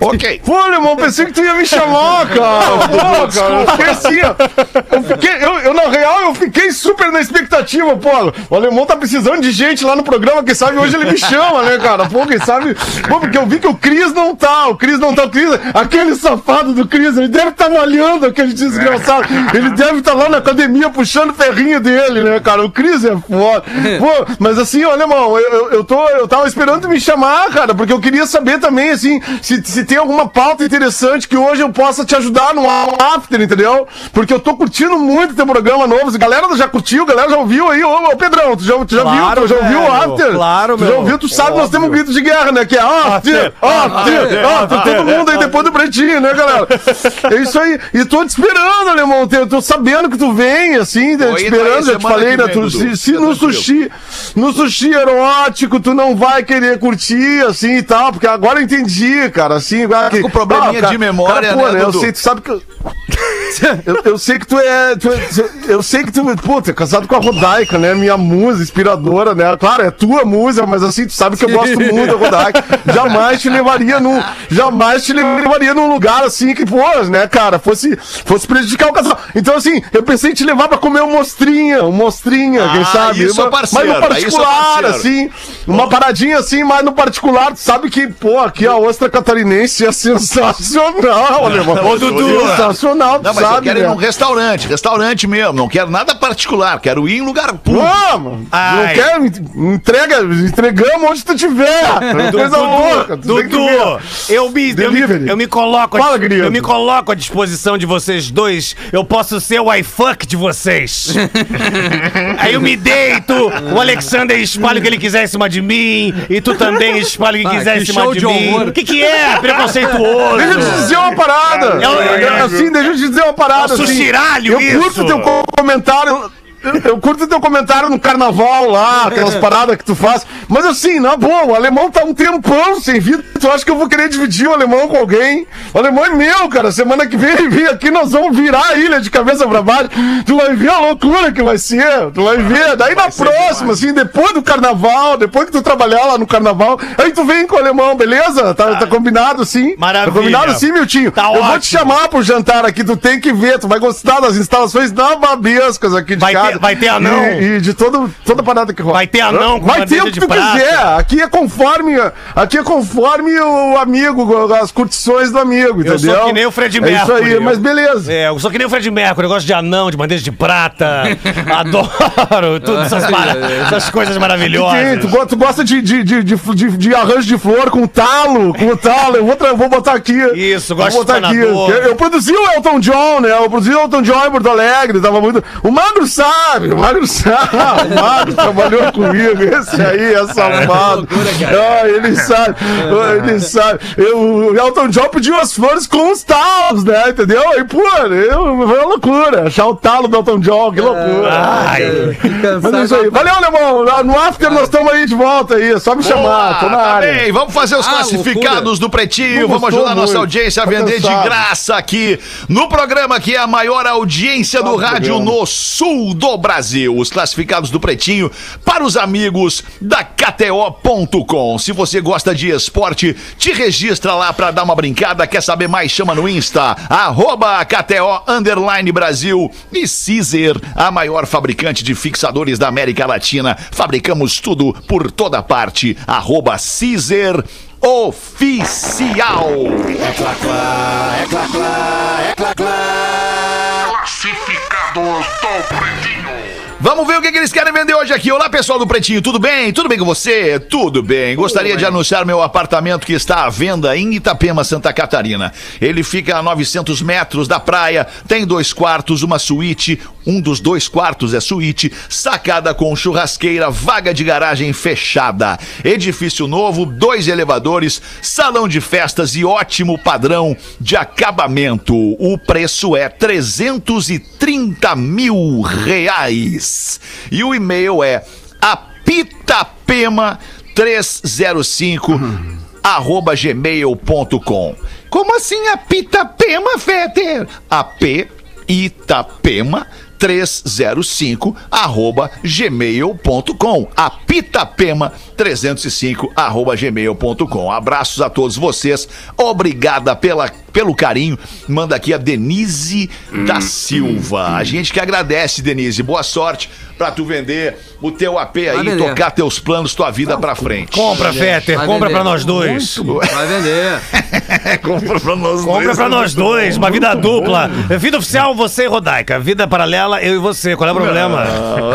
Speaker 4: Ok.
Speaker 7: Pô, irmão, pensei que tu ia me chamar, cara. Pô, cara, eu fiquei assim, ó. Eu fiquei, eu, eu, na real, eu fiquei super na expectativa, pô. O alemão tá precisando de gente lá no programa, quem sabe hoje ele me chama, né, cara? Pô, quem sabe. Pô, porque eu vi que o Cris não tá, o Cris não tá, o Cris, aquele safado do Cris, ele deve estar tá malhando aquele desgraçado. Ele deve estar lá na academia puxando o ferrinho dele, né, cara? O Cris é foda. Pô, mas assim, ó, alemão, eu, eu, tô, eu tava esperando me chamar, cara, porque eu queria saber também, assim, se, se tem alguma pauta interessante que hoje eu possa te ajudar no after, entendeu? Porque eu tô curtindo muito teu programa novo. A galera já curtiu, a galera já ouviu aí. Ô, ô Pedrão, tu já, tu já
Speaker 6: Claro,
Speaker 7: viu? Tu já ouviu o after?
Speaker 6: claro,
Speaker 7: tu já
Speaker 6: meu.
Speaker 7: ouviu? Tu sabe, nós
Speaker 6: Óbvio.
Speaker 7: temos um grito de guerra, né? Que é after, after, after. Todo mundo aí depois do pretinho, né, galera? É isso aí. E tô te esperando, alemão. Eu tô sabendo que tu vem, assim, te esperando. Já te falei,
Speaker 4: que
Speaker 7: né? Tu, se, se
Speaker 4: Fica
Speaker 7: no sushi, no sushi erótico, tu não vai querer curtir, assim e tal, porque agora eu entendi, cara, assim. Tá
Speaker 4: com probleminha de memória,
Speaker 7: pô,
Speaker 4: né,
Speaker 7: Eu
Speaker 4: Dudu?
Speaker 7: sei, tu sabe que eu... eu. eu sei que tu é, tu é- Eu sei que tu. Pô, tu é casado com a Rodaica, né? Minha musa, inspiradora, né? Claro, é tua musa, mas assim, tu sabe que eu gosto muito da Rodaica. Jamais te levaria num. Jamais te levaria num lugar assim que, pô, né, cara, fosse, fosse prejudicar o casal. Então, assim, eu pensei em te levar pra comer um mostrinha, um mostrinha, quem
Speaker 4: Ah,
Speaker 7: sabe?
Speaker 4: isso é
Speaker 7: Mas-
Speaker 4: parceiro,
Speaker 7: mas no
Speaker 4: é
Speaker 7: particular, assim, uma paradinha assim, mas no particular, tu sabe que, pô, aqui a ostra catarinense é sensacional, alemão.
Speaker 4: Ô, Dudu.
Speaker 7: Sensacional,
Speaker 4: Não, mas eu
Speaker 7: sabe,
Speaker 4: quero ir
Speaker 7: né?
Speaker 4: num restaurante, restaurante mesmo. Não quero nada particular, quero ir em lugar público.
Speaker 7: Vamos! Não quero, entrega, entregamos onde tu tiver. Coisa louca.
Speaker 6: Dudu, eu me, eu, me, eu me coloco
Speaker 7: Fala,
Speaker 6: eu me coloco à disposição de vocês dois. Eu posso ser o iFuck de vocês. Aí eu me deito, o Alexander espalha o que ele quiser em cima de mim, e tu também espalha o que
Speaker 5: Ah,
Speaker 6: quiser
Speaker 5: que
Speaker 6: em cima
Speaker 5: show
Speaker 6: de,
Speaker 5: de
Speaker 6: mim. O que que é? Preconceituoso.
Speaker 7: Deixa eu te dizer uma parada.
Speaker 6: É um-
Speaker 7: assim, deixa eu te dizer uma parada.
Speaker 6: É um
Speaker 7: assim.
Speaker 6: sushiralho
Speaker 7: Eu
Speaker 6: isso.
Speaker 7: curto teu comentário. Eu curto teu comentário no carnaval lá, aquelas paradas que tu faz. Mas assim, na boa, o alemão tá um tempão sem vir. Tu acha que eu vou querer dividir o alemão com alguém? O alemão é meu, cara. Semana que vem vem aqui, nós vamos virar a ilha de cabeça pra baixo. Tu vai ver a loucura que vai ser. Tu vai ver. Daí na próxima, assim, depois do carnaval, depois que tu trabalhar lá no carnaval, aí tu vem com o alemão, beleza? Tá, tá combinado sim?
Speaker 6: Maravilha.
Speaker 7: Tá combinado sim, Miltinho?
Speaker 6: Tá
Speaker 7: eu vou te
Speaker 6: ótimo.
Speaker 7: chamar pro jantar aqui, tu tem que ver, tu vai gostar das instalações nababescas aqui de
Speaker 6: Vai ter- vai ter anão.
Speaker 7: E, e de todo, toda parada que rola.
Speaker 6: Vai ter anão com
Speaker 7: Vai ter o que tu
Speaker 6: prata.
Speaker 7: quiser. Aqui é conforme, aqui é conforme o amigo, as curtições do amigo,
Speaker 6: Eu
Speaker 7: entendeu?
Speaker 6: sou que nem o Fred
Speaker 7: É isso aí,
Speaker 6: Mercury.
Speaker 7: mas beleza.
Speaker 6: É, eu sou que nem o Fred Mercury, eu gosto de anão, de bandeja de prata. Adoro todas essas, mara- essas coisas
Speaker 7: Sim,
Speaker 6: maravilhosas.
Speaker 7: tu, go- tu gosta de, de, de, de, de- arranjo de flor com talo, com talo. Eu vou, vou botar aqui.
Speaker 6: Isso,
Speaker 7: vou
Speaker 6: gosto de
Speaker 7: botar aqui. Eu, eu produzi o Elton John, né? Eu produzi o Elton John em Porto Alegre. Tava muito. O Magro sabe, o Magro sabe. O Magro trabalhou comigo. Esse aí é safado. Ah, ele sabe. Ah, Ele sabe. Eu, o Elton John pediu as flores com os talos, né? Entendeu? E, pô, eu, foi uma loucura. Achar o talo do Elton John, que loucura.
Speaker 6: Ai,
Speaker 7: Mas é isso aí. Valeu, Alemão. No after nós estamos aí de volta aí. É só me chamar. Tô na
Speaker 4: tá
Speaker 7: área.
Speaker 4: bem, vamos fazer os
Speaker 5: Ah,
Speaker 4: classificados do Pretinho, vamos ajudar a nossa audiência a
Speaker 7: Tá
Speaker 4: vender de graça aqui no programa que é a maior audiência do
Speaker 7: Tá
Speaker 4: rádio
Speaker 7: programa.
Speaker 4: no sul do Brasil. Os classificados do Pretinho para os amigos da KTO.com. Se você gosta de esporte, te registra lá pra dar uma brincada. Quer saber mais? Chama no Insta, arroba KTO Underline Brasil e Caesar, a maior fabricante de fixadores da América Latina. Fabricamos tudo por toda parte. Arroba Caesar Oficial. Vamos ver o que, que eles querem vender hoje aqui. Olá, pessoal do Pretinho, tudo bem? Tudo bem com você? Tudo bem. Gostaria de anunciar meu apartamento que está à venda em Itapema, Santa Catarina. Ele fica a 900 metros da praia, tem dois quartos, uma suíte, um dos dois quartos é suíte, sacada com churrasqueira, vaga de garagem fechada. Edifício novo, dois elevadores, salão de festas e ótimo padrão de acabamento. O preço é 330 mil reais. E o e-mail é apitapema305 arroba gmail.com. Como assim apitapema, Fetter? AP Itapema 305 arroba gmail.com apitapema 305 arroba gmail.com abraços a todos vocês. Obrigada pela, pelo carinho. Manda aqui a Denise da Silva. a gente que agradece Denise. Boa sorte pra tu vender o teu AP aí
Speaker 5: vender.
Speaker 4: tocar teus planos tua vida pra frente
Speaker 6: compra, Fetter, compra
Speaker 5: vender.
Speaker 6: pra nós dois.
Speaker 5: Vai vender.
Speaker 4: compra pra nós
Speaker 6: Compra
Speaker 4: dois.
Speaker 6: pra nós dois, uma vida dupla. Vida oficial, você e Rodaica. Vida paralela, eu e você. Qual é o problema?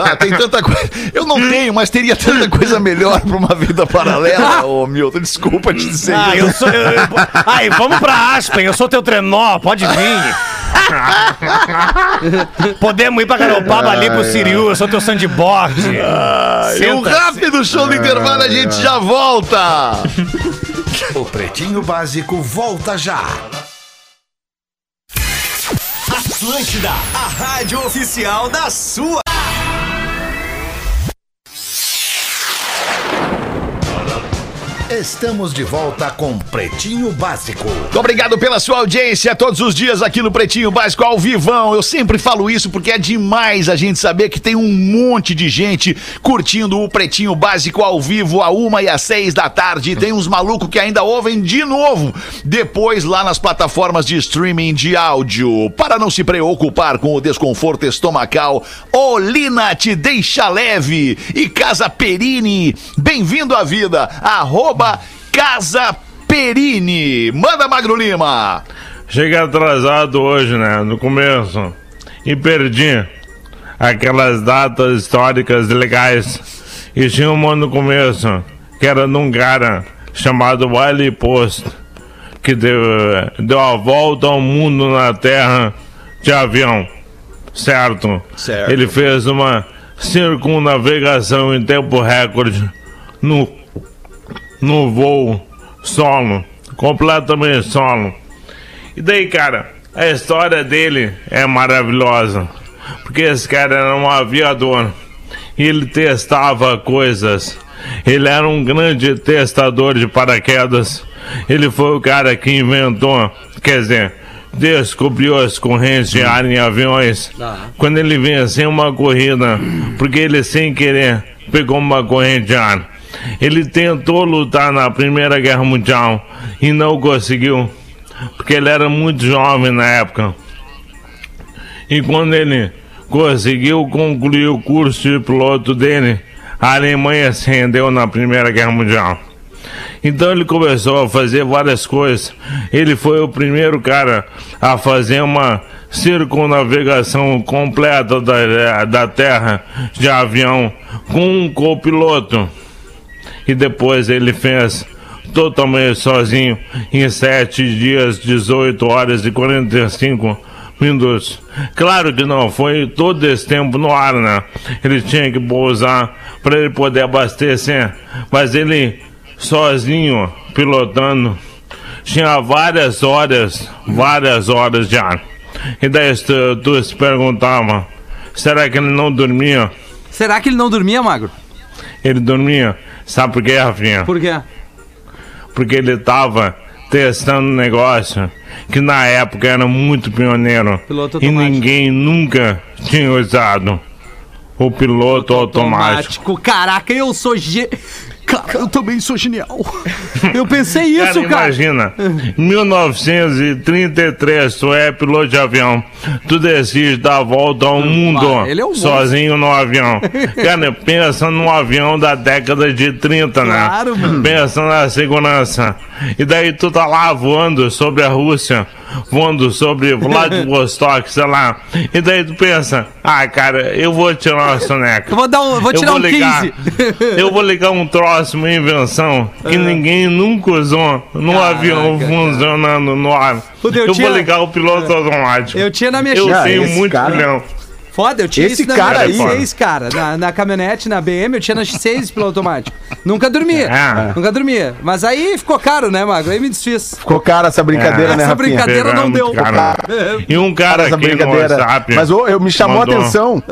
Speaker 4: Ah, tem tanta coisa. Eu não tenho, mas teria tanta coisa melhor pra uma vida paralela, ô Milton. Desculpa te dizer
Speaker 6: Ah,
Speaker 4: isso.
Speaker 6: eu sou. Eu, eu, ai, vamos pra Aspen, eu sou teu trenó, pode vir. Podemos ir pra Garopaba ali pro Siriu, eu sou teu sandboard.
Speaker 4: E um rápido show do intervalo, a gente já volta.
Speaker 3: O Pretinho Básico volta já.
Speaker 9: Atlântida, a rádio oficial da sua.
Speaker 3: Estamos de volta com Pretinho Básico.
Speaker 4: Muito obrigado pela sua audiência todos os dias aqui no Pretinho Básico ao vivão. Eu sempre falo isso porque é demais a gente saber que tem um monte de gente curtindo o Pretinho Básico ao vivo a uma e às seis da tarde. Tem uns malucos que ainda ouvem de novo depois lá nas plataformas de streaming de áudio. Para não se preocupar com o desconforto estomacal, Olina te deixa leve e Casa Perini. Bem-vindo à vida. Arroba Casa Perini. Manda, Magro Lima.
Speaker 8: Cheguei atrasado hoje, né? No começo. E perdi aquelas datas históricas legais. E tinha uma no começo, que era num cara chamado Wiley Post, que deu, deu a volta ao mundo na Terra de avião. Certo?
Speaker 4: Certo.
Speaker 8: Ele fez uma circunnavegação em tempo recorde no no voo solo, completamente solo. E daí, cara, a história dele é maravilhosa. porque esse cara era um aviador. E ele testava coisas. Ele era um grande testador de paraquedas. Ele foi o cara que inventou, quer dizer, descobriu as correntes de ar em aviões. Quando ele venceu uma corrida, porque ele sem querer pegou uma corrente de ar. Ele tentou lutar na Primeira Guerra Mundial e não conseguiu, porque ele era muito jovem na época. E quando ele conseguiu concluir o curso de piloto dele, a Alemanha se rendeu na Primeira Guerra Mundial. Então ele começou a fazer várias coisas. Ele foi o primeiro cara a fazer uma circunnavegação completa da, da Terra de avião com um copiloto. E depois ele fez totalmente sozinho em 7 dias, 18 horas e 45 minutos. Claro que não foi todo esse tempo no ar, né? Ele tinha que pousar para ele poder abastecer, mas ele sozinho pilotando tinha várias horas, várias horas de ar. E daí tu, tu se perguntava, será que ele não dormia?
Speaker 5: Será que ele não dormia, Magro?
Speaker 8: Ele dormia, sabe por quê, Rafinha?
Speaker 5: Por quê?
Speaker 8: Porque ele tava testando um negócio que na época era muito pioneiro
Speaker 5: Piloto
Speaker 8: e
Speaker 5: automático.
Speaker 8: ninguém nunca tinha usado o piloto automático.
Speaker 5: Caraca, eu sou ge... Cara, eu também sou genial. Eu pensei isso,
Speaker 8: Cara,
Speaker 5: cara.
Speaker 8: imagina, 1933, tu é piloto de avião, tu decide dar a volta ao mundo
Speaker 5: Ah, ele é um
Speaker 8: sozinho no avião. Cara, pensa num avião da década de 30,
Speaker 5: Claro,
Speaker 8: né?
Speaker 5: mano.
Speaker 8: Pensa na segurança. E daí tu tá lá voando sobre a Rússia, voando sobre Vladivostok, sei lá. E daí tu pensa, ah, cara, eu vou tirar uma soneca.
Speaker 5: Eu vou, dar um, vou
Speaker 8: Eu
Speaker 5: tirar
Speaker 8: vou
Speaker 5: um
Speaker 8: ligar,
Speaker 5: 15.
Speaker 8: eu vou ligar um troço, uma invenção que ninguém nunca usou num
Speaker 5: Ah. Caraca,
Speaker 8: avião
Speaker 5: cara.
Speaker 8: funcionando no ar.
Speaker 5: Puta, eu
Speaker 8: eu
Speaker 5: tinha-
Speaker 8: vou ligar o piloto automático.
Speaker 5: Eu tinha na minha
Speaker 8: Eu
Speaker 5: X6.
Speaker 8: tenho muito
Speaker 7: cara-
Speaker 8: milhão.
Speaker 5: Foda, eu tinha
Speaker 7: Esse
Speaker 5: isso na
Speaker 7: cara
Speaker 5: minha
Speaker 8: aí-
Speaker 5: X6, cara. Na, na caminhonete, na BM, eu tinha na X6 piloto automático. Nunca dormia.
Speaker 8: É.
Speaker 5: Nunca dormia. Mas aí ficou caro, né, Magro? Aí me desfiz.
Speaker 7: Ficou cara essa brincadeira,
Speaker 8: É.
Speaker 7: né,
Speaker 5: Essa
Speaker 7: Rafinha?
Speaker 5: brincadeira não deu.
Speaker 8: caro. E um cara
Speaker 7: Essa
Speaker 8: aqui no
Speaker 7: brincadeira.
Speaker 8: WhatsApp.
Speaker 7: Mas ô, eu me chamou a
Speaker 8: mandou-
Speaker 7: atenção.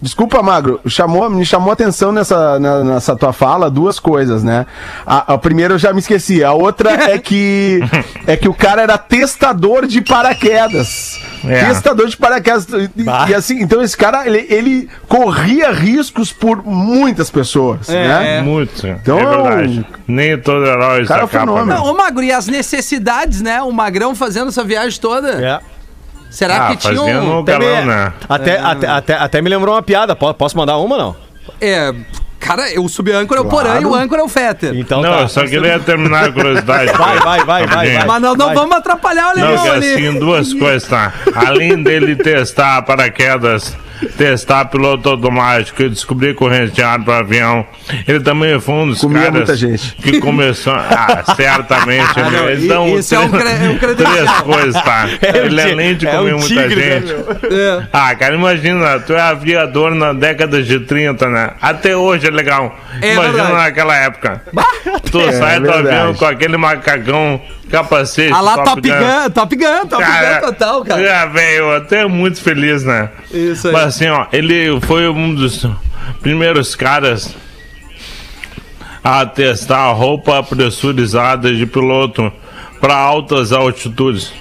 Speaker 7: Desculpa, Magro, chamou, me chamou a atenção nessa, nessa tua fala duas coisas, né? A, a primeira eu já me esqueci, a outra é que é que o cara era testador de paraquedas.
Speaker 8: É.
Speaker 7: Testador de paraquedas. E, e assim, então esse cara, ele, ele corria riscos por muitas pessoas, né?
Speaker 8: Muito.
Speaker 7: Então,
Speaker 8: é verdade. Nem todo herói
Speaker 7: cara é um
Speaker 8: acaba,
Speaker 7: fenômeno.
Speaker 8: né?
Speaker 5: Não, ô Magro, e as necessidades, né? O Magrão fazendo essa viagem toda.
Speaker 6: É.
Speaker 5: Será
Speaker 8: Ah,
Speaker 5: que tinha um.
Speaker 8: galão, né?
Speaker 6: Até, até, até, até me lembrou uma piada. Po- Posso mandar uma ou não?
Speaker 5: É. Cara, o subâncora é o Porã e o âncora é o Fetter.
Speaker 6: Então
Speaker 8: Não,
Speaker 6: tá.
Speaker 8: eu só queria terminar a curiosidade.
Speaker 6: Vai, vai, vai, vai, vai.
Speaker 5: Mas não, não
Speaker 6: Vai.
Speaker 5: vamos atrapalhar o
Speaker 8: Não,
Speaker 5: alemão
Speaker 8: que
Speaker 5: ali.
Speaker 8: assim, duas coisas, tá? Além dele testar paraquedas, testar piloto automático e descobrir corrente de ar para avião, ele também foi um dos
Speaker 7: Comia
Speaker 8: caras
Speaker 7: muita gente.
Speaker 8: que começou... Ah, certamente.
Speaker 5: Ah, não,
Speaker 8: então,
Speaker 5: i- isso é um cre- é um credencial.
Speaker 8: três coisas, tá? ele,
Speaker 6: ti-
Speaker 8: além de
Speaker 6: é
Speaker 8: comer
Speaker 6: um
Speaker 8: muita
Speaker 6: tigre, né,
Speaker 8: gente...
Speaker 5: É.
Speaker 8: Ah, cara, imagina, tu é aviador na década de 30, né? Até hoje é legal.
Speaker 5: É
Speaker 8: imagina
Speaker 5: verdade.
Speaker 8: naquela época. Tu sai do avião com aquele macacão, capacete.
Speaker 5: Ah lá, Top Gun, Top Gun, Top Gun total, cara.
Speaker 8: É, velho, até muito feliz, né?
Speaker 5: Isso aí.
Speaker 8: Mas assim, ó, ele foi um dos primeiros caras a testar roupa pressurizada de piloto para altas altitudes.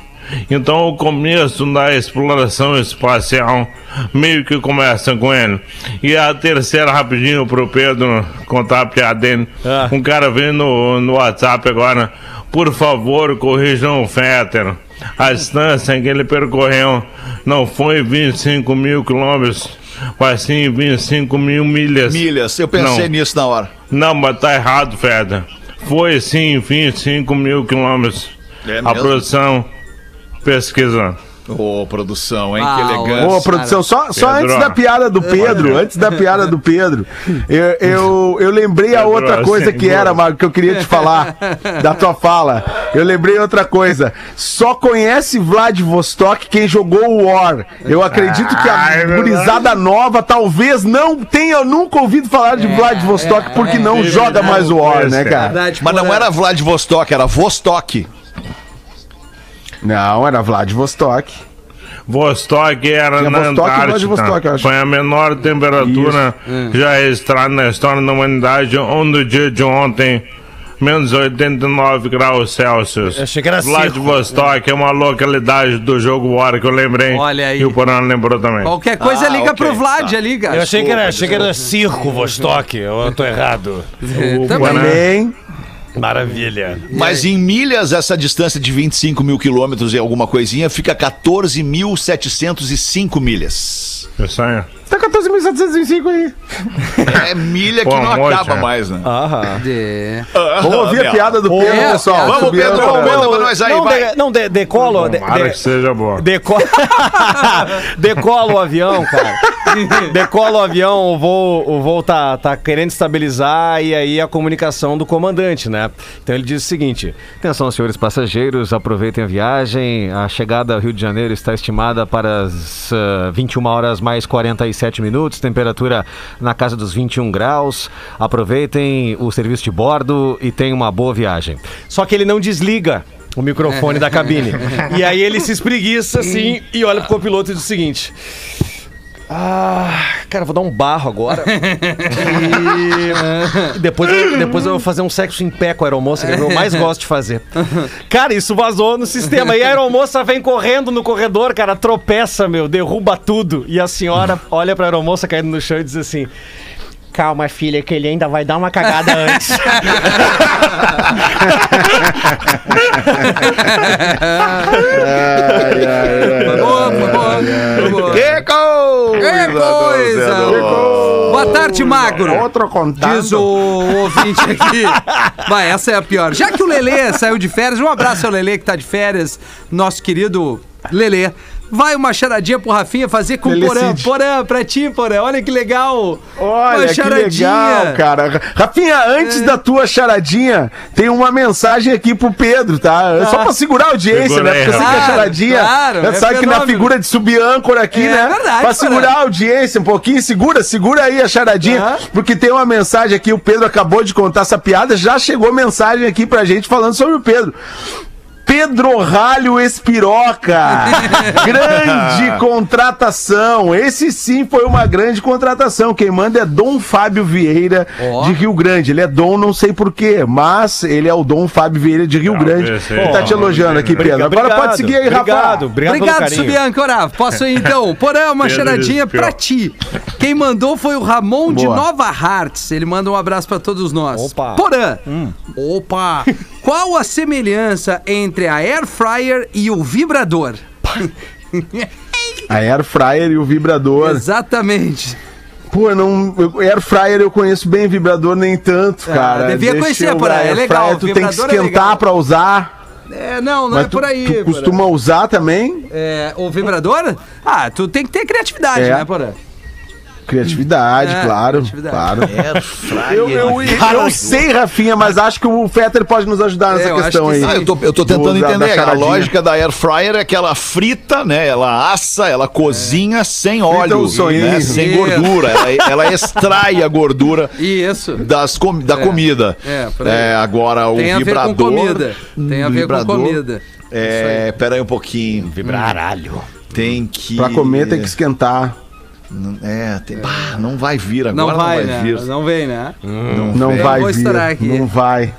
Speaker 8: Então o começo da exploração espacial meio que começa com ele. E a terceira, rapidinho pro Pedro contar a piada dele.
Speaker 6: Ah.
Speaker 8: Um cara veio no, no WhatsApp agora. Por favor, corrijam o Fetter. A distância que ele percorreu não foi 25 mil quilômetros, mas sim 25 mil milhas.
Speaker 4: Milhas, eu pensei
Speaker 8: Não.
Speaker 4: nisso na hora.
Speaker 8: Não, mas tá errado, Fetter. Foi sim 25 mil quilômetros.
Speaker 4: É
Speaker 8: a
Speaker 4: mesmo?
Speaker 8: produção pesquisa.
Speaker 4: Ô, produção, hein?
Speaker 5: Ah,
Speaker 4: que elegância.
Speaker 7: Ô, produção, só, só
Speaker 8: Pedro.
Speaker 7: antes da piada do Pedro, antes da piada do Pedro, eu, eu, eu lembrei a outra coisa
Speaker 8: assim,
Speaker 7: que era. Marco, que eu queria te falar da tua fala. Eu lembrei outra coisa. Só conhece Vladivostok quem jogou o War. Eu acredito que a
Speaker 8: é
Speaker 7: gurizada nova talvez não tenha nunca ouvido falar de Vladivostok porque não
Speaker 8: é,
Speaker 7: joga
Speaker 8: é,
Speaker 7: mais o War, né,
Speaker 8: é.
Speaker 7: cara?
Speaker 5: Verdade,
Speaker 4: Mas não era Vladivostok, era Vostok.
Speaker 7: Não, era Vladivostok.
Speaker 8: Vostok era
Speaker 7: Tinha
Speaker 8: na
Speaker 7: Vostok
Speaker 8: Antártida.
Speaker 7: Vladivostok, eu acho.
Speaker 8: Foi a menor temperatura já registrada na história da humanidade, onde o dia de ontem, menos 89 graus Celsius.
Speaker 6: Eu achei que era circo.
Speaker 8: Vladivostok é uma localidade do jogo War que eu lembrei.
Speaker 5: Olha aí.
Speaker 8: E o Porã lembrou também.
Speaker 5: Qualquer coisa
Speaker 4: Ah,
Speaker 5: liga
Speaker 4: ok,
Speaker 5: pro Vlad
Speaker 4: tá.
Speaker 5: ali, cara.
Speaker 6: Eu achei que era, achei que era circo Vostok, eu tô errado.
Speaker 5: É, Também.
Speaker 7: Também.
Speaker 6: Maravilha.
Speaker 4: Mas em milhas, essa distância de 25 mil quilômetros e alguma coisinha fica 14.705 milhas.
Speaker 8: Isso aí.
Speaker 7: Tá 14.705 aí.
Speaker 4: É milha que
Speaker 8: Pô,
Speaker 4: não
Speaker 8: monte,
Speaker 4: acaba
Speaker 8: né?
Speaker 4: mais, né?
Speaker 6: Aham.
Speaker 5: É.
Speaker 7: Vamos ouvir a piada do Pedro,
Speaker 5: É,
Speaker 7: pessoal.
Speaker 4: Vamos, Pedro,
Speaker 7: pra-
Speaker 4: manda pra nós aí,
Speaker 6: não,
Speaker 4: vai.
Speaker 6: de- não de- decolo. de- de-
Speaker 8: que seja boa.
Speaker 6: Decola... Decola o avião, cara. Decola o avião, o voo, o voo tá, tá querendo estabilizar e aí a comunicação do comandante, né? Então ele diz o seguinte: Atenção, senhores passageiros, aproveitem a viagem. A chegada ao Rio de Janeiro está estimada para as ah, 21 horas mais 47 minutos, temperatura na casa dos 21 graus. Aproveitem o serviço de bordo e tenham uma boa viagem. Só que ele não desliga o microfone da cabine. E aí ele se espreguiça assim e olha pro copiloto e diz o seguinte. Ah, cara, vou dar um barro agora. E depois eu, depois eu vou fazer um sexo em pé com a aeromoça, que é o que eu mais gosto de fazer. Cara, isso vazou no sistema. E a aeromoça vem correndo no corredor, cara, tropeça, meu, derruba tudo. E a senhora olha pra aeromoça caindo no chão e diz assim: Calma, filha, que ele ainda vai dar uma cagada antes.
Speaker 5: Foi boa, foi boa. Foi boa.
Speaker 4: Que coisa!
Speaker 5: Que coisa!
Speaker 4: torcedor.
Speaker 5: Boa tarde, Magro.
Speaker 7: Outro contato.
Speaker 5: Diz o ouvinte aqui. Vai, essa é a pior. Já que o Lelê saiu de férias, um abraço ao Lelê que tá de férias, nosso querido Lelê. Vai uma charadinha pro Rafinha fazer com o
Speaker 7: Lelê
Speaker 5: Porã. Porã, pra ti, Porã. Olha que legal.
Speaker 7: Olha,
Speaker 5: uma
Speaker 7: que legal, cara. Rafinha, antes
Speaker 5: É.
Speaker 7: da tua charadinha, tem uma mensagem aqui pro Pedro, tá? É Só pra segurar a audiência,
Speaker 8: Segura
Speaker 7: né?
Speaker 8: aí,
Speaker 7: Porque eu sei que a charadinha.
Speaker 5: claro, é
Speaker 7: sabe que na figura de subir âncora aqui,
Speaker 5: É
Speaker 7: né?
Speaker 5: verdade,
Speaker 7: pra segurar a audiência um pouquinho, segura, segura aí a charadinha.
Speaker 5: Tá.
Speaker 7: Porque tem uma mensagem aqui, o Pedro acabou de contar essa piada, já chegou mensagem aqui pra gente falando sobre o Pedro. Pedro Ralho Espiroca. grande contratação. Esse sim foi uma grande contratação. Quem manda é Dom Fábio Vieira
Speaker 5: Ó.
Speaker 7: de Rio Grande. Ele é Dom, não sei porquê, mas ele é o Dom Fábio Vieira de Rio
Speaker 8: Ah,
Speaker 7: Grande. Ele tá te elogiando aqui, Pedro. Agora
Speaker 6: Obrigado,
Speaker 7: pode seguir aí, Rafa.
Speaker 6: Obrigado, obrigado,
Speaker 5: Obrigado. Posso ir então? Porã, uma
Speaker 8: Pedro
Speaker 5: charadinha pra ti. Quem mandou foi o Ramon de
Speaker 7: Boa.
Speaker 5: Nova Hartz. Ele manda um abraço pra todos nós.
Speaker 6: Opa.
Speaker 5: Porã. Opa. Qual a semelhança entre a Air Fryer e o vibrador?
Speaker 7: A Air Fryer e o vibrador.
Speaker 5: Exatamente.
Speaker 7: Pô, não, eu- Air Fryer eu conheço bem, vibrador nem tanto, cara.
Speaker 5: Ah, devia
Speaker 7: Deixa
Speaker 5: conhecer,
Speaker 7: eu-
Speaker 5: porra, é legal,
Speaker 7: Fryer tu tem que
Speaker 5: é
Speaker 7: esquentar
Speaker 5: legal.
Speaker 7: pra usar.
Speaker 5: É, não, não
Speaker 7: Mas
Speaker 5: é
Speaker 7: tu,
Speaker 5: por aí.
Speaker 7: tu
Speaker 5: Porã.
Speaker 7: costuma usar também?
Speaker 5: É, o vibrador? Ah, tu tem que ter criatividade,
Speaker 7: É.
Speaker 5: né, Porã?
Speaker 7: Criatividade,
Speaker 5: É,
Speaker 7: claro.
Speaker 5: criatividade.
Speaker 7: Claro.
Speaker 4: Air fryer.
Speaker 7: Eu, eu, eu sei, Rafinha, mas acho que o Fetter pode nos ajudar nessa
Speaker 5: É, eu
Speaker 7: questão
Speaker 5: que
Speaker 7: aí.
Speaker 4: Ah, eu tô, eu tô tentando
Speaker 7: Do- da- da
Speaker 4: entender. a lógica da air fryer é que ela frita, né? Ela assa, ela cozinha sem óleo, né, sem
Speaker 5: Isso.
Speaker 4: gordura. Ela, ela extrai a gordura
Speaker 5: Isso.
Speaker 4: das com, da
Speaker 5: É.
Speaker 4: comida.
Speaker 5: É.
Speaker 4: É, agora o
Speaker 5: Tem a ver
Speaker 4: vibrador.
Speaker 5: com comida. Tem a ver
Speaker 4: vibrador,
Speaker 5: com comida.
Speaker 4: É, pera aí um pouquinho.
Speaker 6: Vibraralho.
Speaker 4: Tem que.
Speaker 7: Pra comer tem que esquentar.
Speaker 4: É, tem... Bah, não vai vir agora,
Speaker 5: Não
Speaker 4: não
Speaker 5: vai,
Speaker 4: vai,
Speaker 5: né?
Speaker 4: vir.
Speaker 5: Não vem, né?
Speaker 7: Não
Speaker 5: Eu
Speaker 7: vai
Speaker 5: vou
Speaker 7: vir.
Speaker 5: estourar aqui.
Speaker 7: Não vai.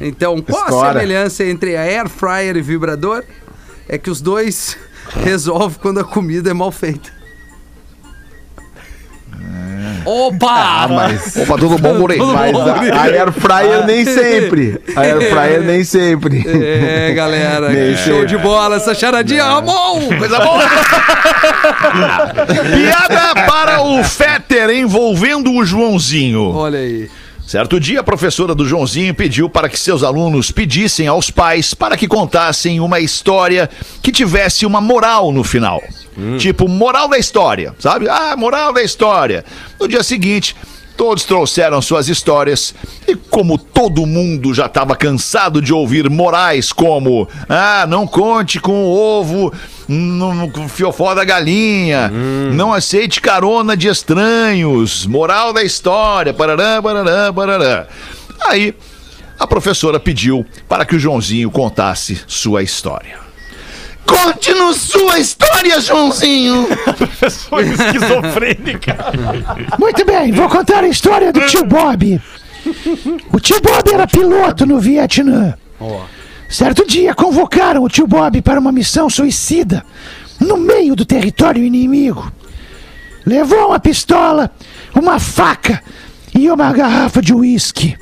Speaker 5: Então, qual a
Speaker 7: Estoura.
Speaker 5: semelhança entre a air fryer e vibrador? É que os dois resolvem quando a comida é mal feita. Opa!
Speaker 7: Ah, mas.
Speaker 4: Opa, tudo bom, Morei?
Speaker 7: Mas a, a Air Fryer nem sempre. A Air Fryer nem sempre.
Speaker 5: É, galera,
Speaker 7: Nem
Speaker 5: que show de bola essa charadinha, Ramon!
Speaker 4: Coisa boa! Piada para o Fetter envolvendo o Joãozinho.
Speaker 5: Olha aí.
Speaker 4: Certo dia, a professora do Joãozinho pediu para que seus alunos pedissem aos pais para que contassem uma história que tivesse uma moral no final. Tipo, moral da história, sabe? Ah, moral da história. No dia seguinte, todos trouxeram suas histórias e como todo mundo já estava cansado de ouvir morais como ah, não conte com o ovo no, no fiofó da galinha, não aceite carona de estranhos, moral da história, parará, parará, parará. Aí, a professora pediu para que o Joãozinho contasse sua história. Conte-nos sua história, Joãozinho.
Speaker 6: Pessoa esquizofrênica.
Speaker 10: Muito bem, vou contar a história do tio Bob. O tio Bob era piloto no Vietnã. Certo dia convocaram o tio Bob para uma missão suicida no meio do território inimigo. Levou uma pistola, uma faca e uma garrafa de uísque.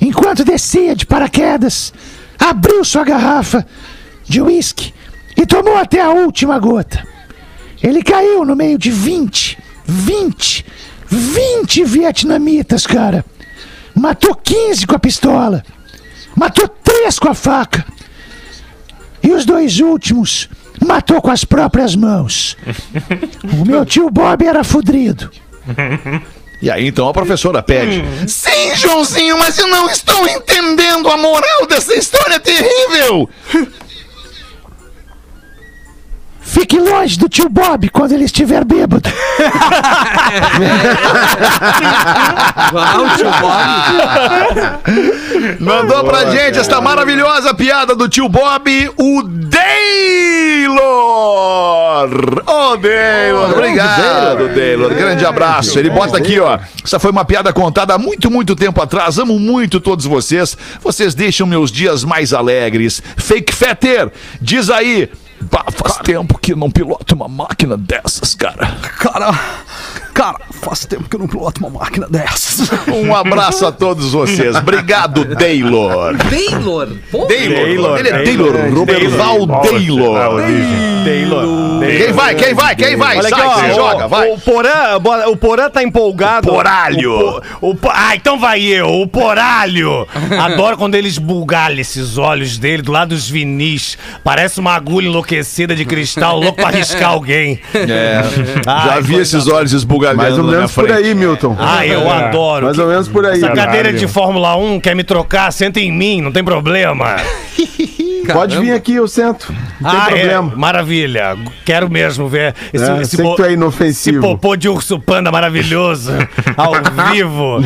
Speaker 10: Enquanto descia de paraquedas, abriu sua garrafa de uísque e tomou até a última gota. Ele caiu no meio de 20, 20, 20 vietnamitas, cara. Matou 15 com a pistola. Matou 3 com a faca. E os dois últimos matou com as próprias mãos. O meu tio Bob era fudrido.
Speaker 4: E aí então a professora pede. Sim, Joãozinho, mas eu não estou entendendo a moral dessa história terrível.
Speaker 10: Fique longe do tio Bob quando ele estiver bêbado.
Speaker 5: O tio Bob.
Speaker 4: Mandou pra gente esta maravilhosa piada do tio Bob, o Daylor! Ô, Daylor, obrigado, Daylor. Grande abraço. Ele bota aqui, ó. Essa foi uma piada contada há muito, muito tempo atrás. Amo muito todos vocês. Vocês deixam meus dias mais alegres. Fake Fetter, diz aí. Bah, faz tempo que não piloto uma máquina dessas, cara.
Speaker 5: Cara, cara, faz tempo que eu não piloto uma máquina dessas.
Speaker 4: Um abraço a todos vocês. Obrigado, Daylor.
Speaker 5: Taylor, pô.
Speaker 4: Taylor. Ele é Taylor. Roberval Taylor.
Speaker 6: Taylor.
Speaker 4: Quem vai? Quem vai? Quem vai?
Speaker 6: Olha
Speaker 4: Sai,
Speaker 6: aqui, ó, o,
Speaker 4: joga, vai.
Speaker 6: O Porã, o Porã tá empolgado.
Speaker 4: Poralho.
Speaker 6: O, po- o po- ah, então vai eu, o Poralho. Adoro quando eles bugalham esses olhos dele do lado dos vinis. Parece uma agulha enlouquecida de cristal, louco pra arriscar alguém.
Speaker 4: É, já
Speaker 6: Ai,
Speaker 4: vi
Speaker 6: coisa
Speaker 4: esses olhos esbugalhando
Speaker 7: Mais ou menos por aí, Milton.
Speaker 6: Ah, eu adoro.
Speaker 7: Mais ou menos por aí.
Speaker 6: Essa cadeira
Speaker 8: Caralho.
Speaker 6: de Fórmula 1 quer me trocar, senta em mim, não tem problema.
Speaker 7: Pode vir aqui, eu sento. Não tem
Speaker 6: ah,
Speaker 7: problema.
Speaker 6: É, maravilha. Quero mesmo ver esse,
Speaker 7: É,
Speaker 6: esse,
Speaker 7: é
Speaker 6: esse
Speaker 7: inofensivo.
Speaker 6: popô de urso panda maravilhoso. ao vivo.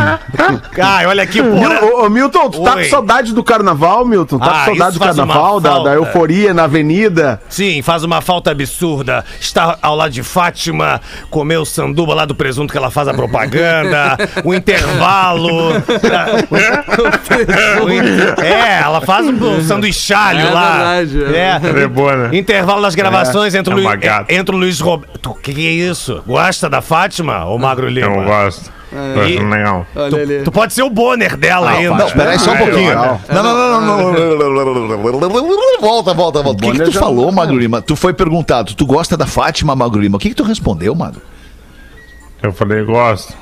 Speaker 6: Ai, olha aqui,
Speaker 7: Mil-
Speaker 6: porra.
Speaker 7: ô, ô, Milton, tu tá
Speaker 6: Oi.
Speaker 7: com saudade do carnaval, Milton? Tá
Speaker 6: Ah,
Speaker 7: com saudade do carnaval, da, da euforia na avenida?
Speaker 6: Sim, faz uma falta absurda. Estar ao lado de Fátima, comer o sanduba lá do presunto que ela faz a propaganda, o intervalo. O in- é, ela faz um sanduichalho
Speaker 5: É
Speaker 6: lá.
Speaker 5: verdade, é.
Speaker 6: É.
Speaker 8: É boa, né?
Speaker 6: Intervalo das gravações entre, o
Speaker 8: É uma
Speaker 6: Luiz,
Speaker 8: gata.
Speaker 6: entre o Luiz Roberto. O que, que é isso? Gosta da Fátima ou Magro Lima?
Speaker 8: Eu gosto. Gosto
Speaker 6: E-.
Speaker 5: Olha ali.
Speaker 6: Tu pode ser o Bonner dela ainda.
Speaker 4: Não, peraí só um
Speaker 8: Ah,
Speaker 4: pouquinho. Não, não, não, não, não. Volta, volta, volta. O que, que tu
Speaker 7: já
Speaker 4: falou,
Speaker 7: não-
Speaker 4: Magro Lima? Tu foi perguntado, tu gosta da Fátima, Magro Lima? O que, que tu respondeu, Magro?
Speaker 8: Eu falei, gosto.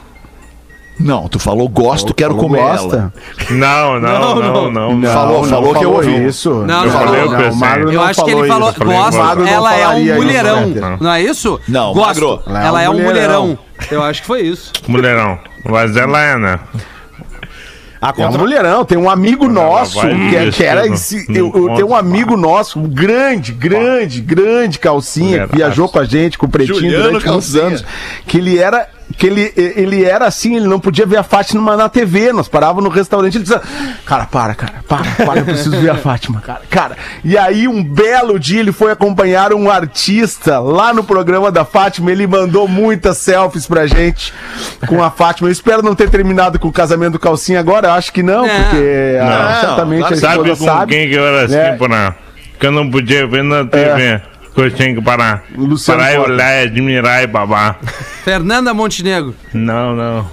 Speaker 4: Não, tu falou gosto, quero
Speaker 7: Falou
Speaker 4: comer
Speaker 7: gosta?
Speaker 8: Não, não, não, não. não.
Speaker 4: Falou, falou que eu ouvi.
Speaker 7: isso.
Speaker 5: Não,
Speaker 8: Eu
Speaker 5: não,
Speaker 8: falei,
Speaker 5: não.
Speaker 8: eu
Speaker 7: Não. Magro
Speaker 5: Eu
Speaker 7: não
Speaker 5: acho que ele
Speaker 7: falou isso. não
Speaker 5: ela é um mulherão.
Speaker 7: né?
Speaker 5: Não é isso?
Speaker 4: Não,
Speaker 5: Gosto.
Speaker 4: Magro.
Speaker 5: Ela é um mulherão. Eu acho que foi isso.
Speaker 8: Mulherão. Mas ela é, né?
Speaker 7: É um mulherão, tem um amigo
Speaker 8: ela
Speaker 7: nosso que, é- que era esse. Eu, eu tenho um amigo nosso, um grande, grande, grande calcinha, que viajou com a gente, com o Pretinho
Speaker 4: Juliano
Speaker 7: durante muitos
Speaker 4: Calcinha.
Speaker 7: anos. Que ele era. Que ele, ele era assim, ele não podia ver a Fátima na TV. Nós parávamos no restaurante ele dizia: Cara, para, cara, para, para, eu preciso ver a Fátima, cara. Cara, e aí um belo dia ele foi acompanhar um artista lá no programa da Fátima. Ele mandou muitas selfies pra gente com a Fátima. Eu espero não ter terminado com o casamento do calcinha agora. Eu acho que não,
Speaker 5: Não.
Speaker 7: porque ah,
Speaker 4: Não,
Speaker 7: certamente a
Speaker 8: Sabe com
Speaker 7: sabe.
Speaker 8: quem que eu era assim,
Speaker 7: É.
Speaker 8: por não? Que eu não podia ver na TV. Que eu tinha que parar.
Speaker 7: Luciano
Speaker 8: parar e olhar e admirar e babar.
Speaker 5: Fernanda Montenegro.
Speaker 8: Não, não.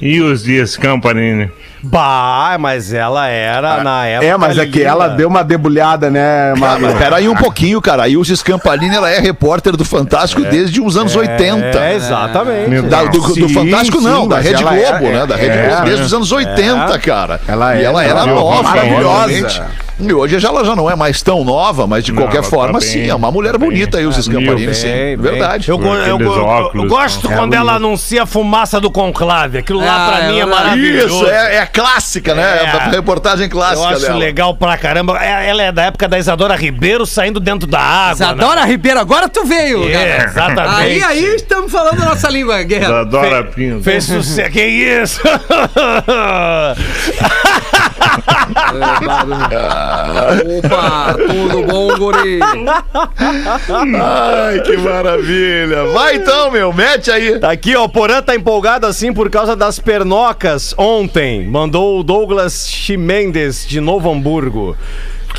Speaker 8: E os dias Camparini?
Speaker 6: Bah, mas ela era na época.
Speaker 7: É, mas é que ela deu uma debulhada, né,
Speaker 4: Ah,
Speaker 7: Magro?
Speaker 4: mas pera aí um pouquinho, cara. A Ilse Scampalini, ela é repórter do Fantástico desde os anos 80.
Speaker 6: É, exatamente.
Speaker 4: Da- do, do
Speaker 7: Sim,
Speaker 4: Fantástico
Speaker 7: sim,
Speaker 4: não, da Rede Globo,
Speaker 7: era-
Speaker 4: né? Da Rede
Speaker 7: é,
Speaker 4: Globo desde os anos 80, cara.
Speaker 7: Ela
Speaker 4: e ela era
Speaker 8: ela
Speaker 4: nova,
Speaker 7: maravilhosa.
Speaker 4: E hoje ela já não é mais tão nova, mas de
Speaker 8: Não,
Speaker 4: qualquer
Speaker 8: tá
Speaker 4: forma,
Speaker 8: bem,
Speaker 4: sim, é uma mulher
Speaker 8: bem.
Speaker 4: bonita, a Ilse Scampalini,
Speaker 8: Bem,
Speaker 4: sim.
Speaker 6: Bem, bem.
Speaker 4: Verdade.
Speaker 6: Eu, eu, eu
Speaker 8: óculos.
Speaker 6: gosto
Speaker 7: É
Speaker 6: quando ela anuncia a fumaça do conclave. Aquilo lá
Speaker 5: Ah,
Speaker 6: pra
Speaker 5: é
Speaker 6: mim é maravilhoso.
Speaker 4: Isso, é, é clássica, né?
Speaker 6: É.
Speaker 4: A reportagem
Speaker 6: Eu
Speaker 4: clássica
Speaker 6: acho
Speaker 4: dela.
Speaker 6: legal pra caramba. É- Ela é da época da Isadora Ribeiro saindo dentro da água.
Speaker 5: Isadora Ribeiro, agora tu veio.
Speaker 6: né? É, exatamente.
Speaker 5: Aí, aí estamos falando a nossa língua, Guerra.
Speaker 8: Adora Pinto.
Speaker 6: Fez sucesso. Que isso?
Speaker 5: Opa, tudo bom, guri?
Speaker 4: Ai, que maravilha. Vai então, meu, mete aí.
Speaker 6: Tá aqui, ó, o Porã tá empolgado assim por causa das pernocas ontem. Mandou o Douglas Chimendes de Novo Hamburgo.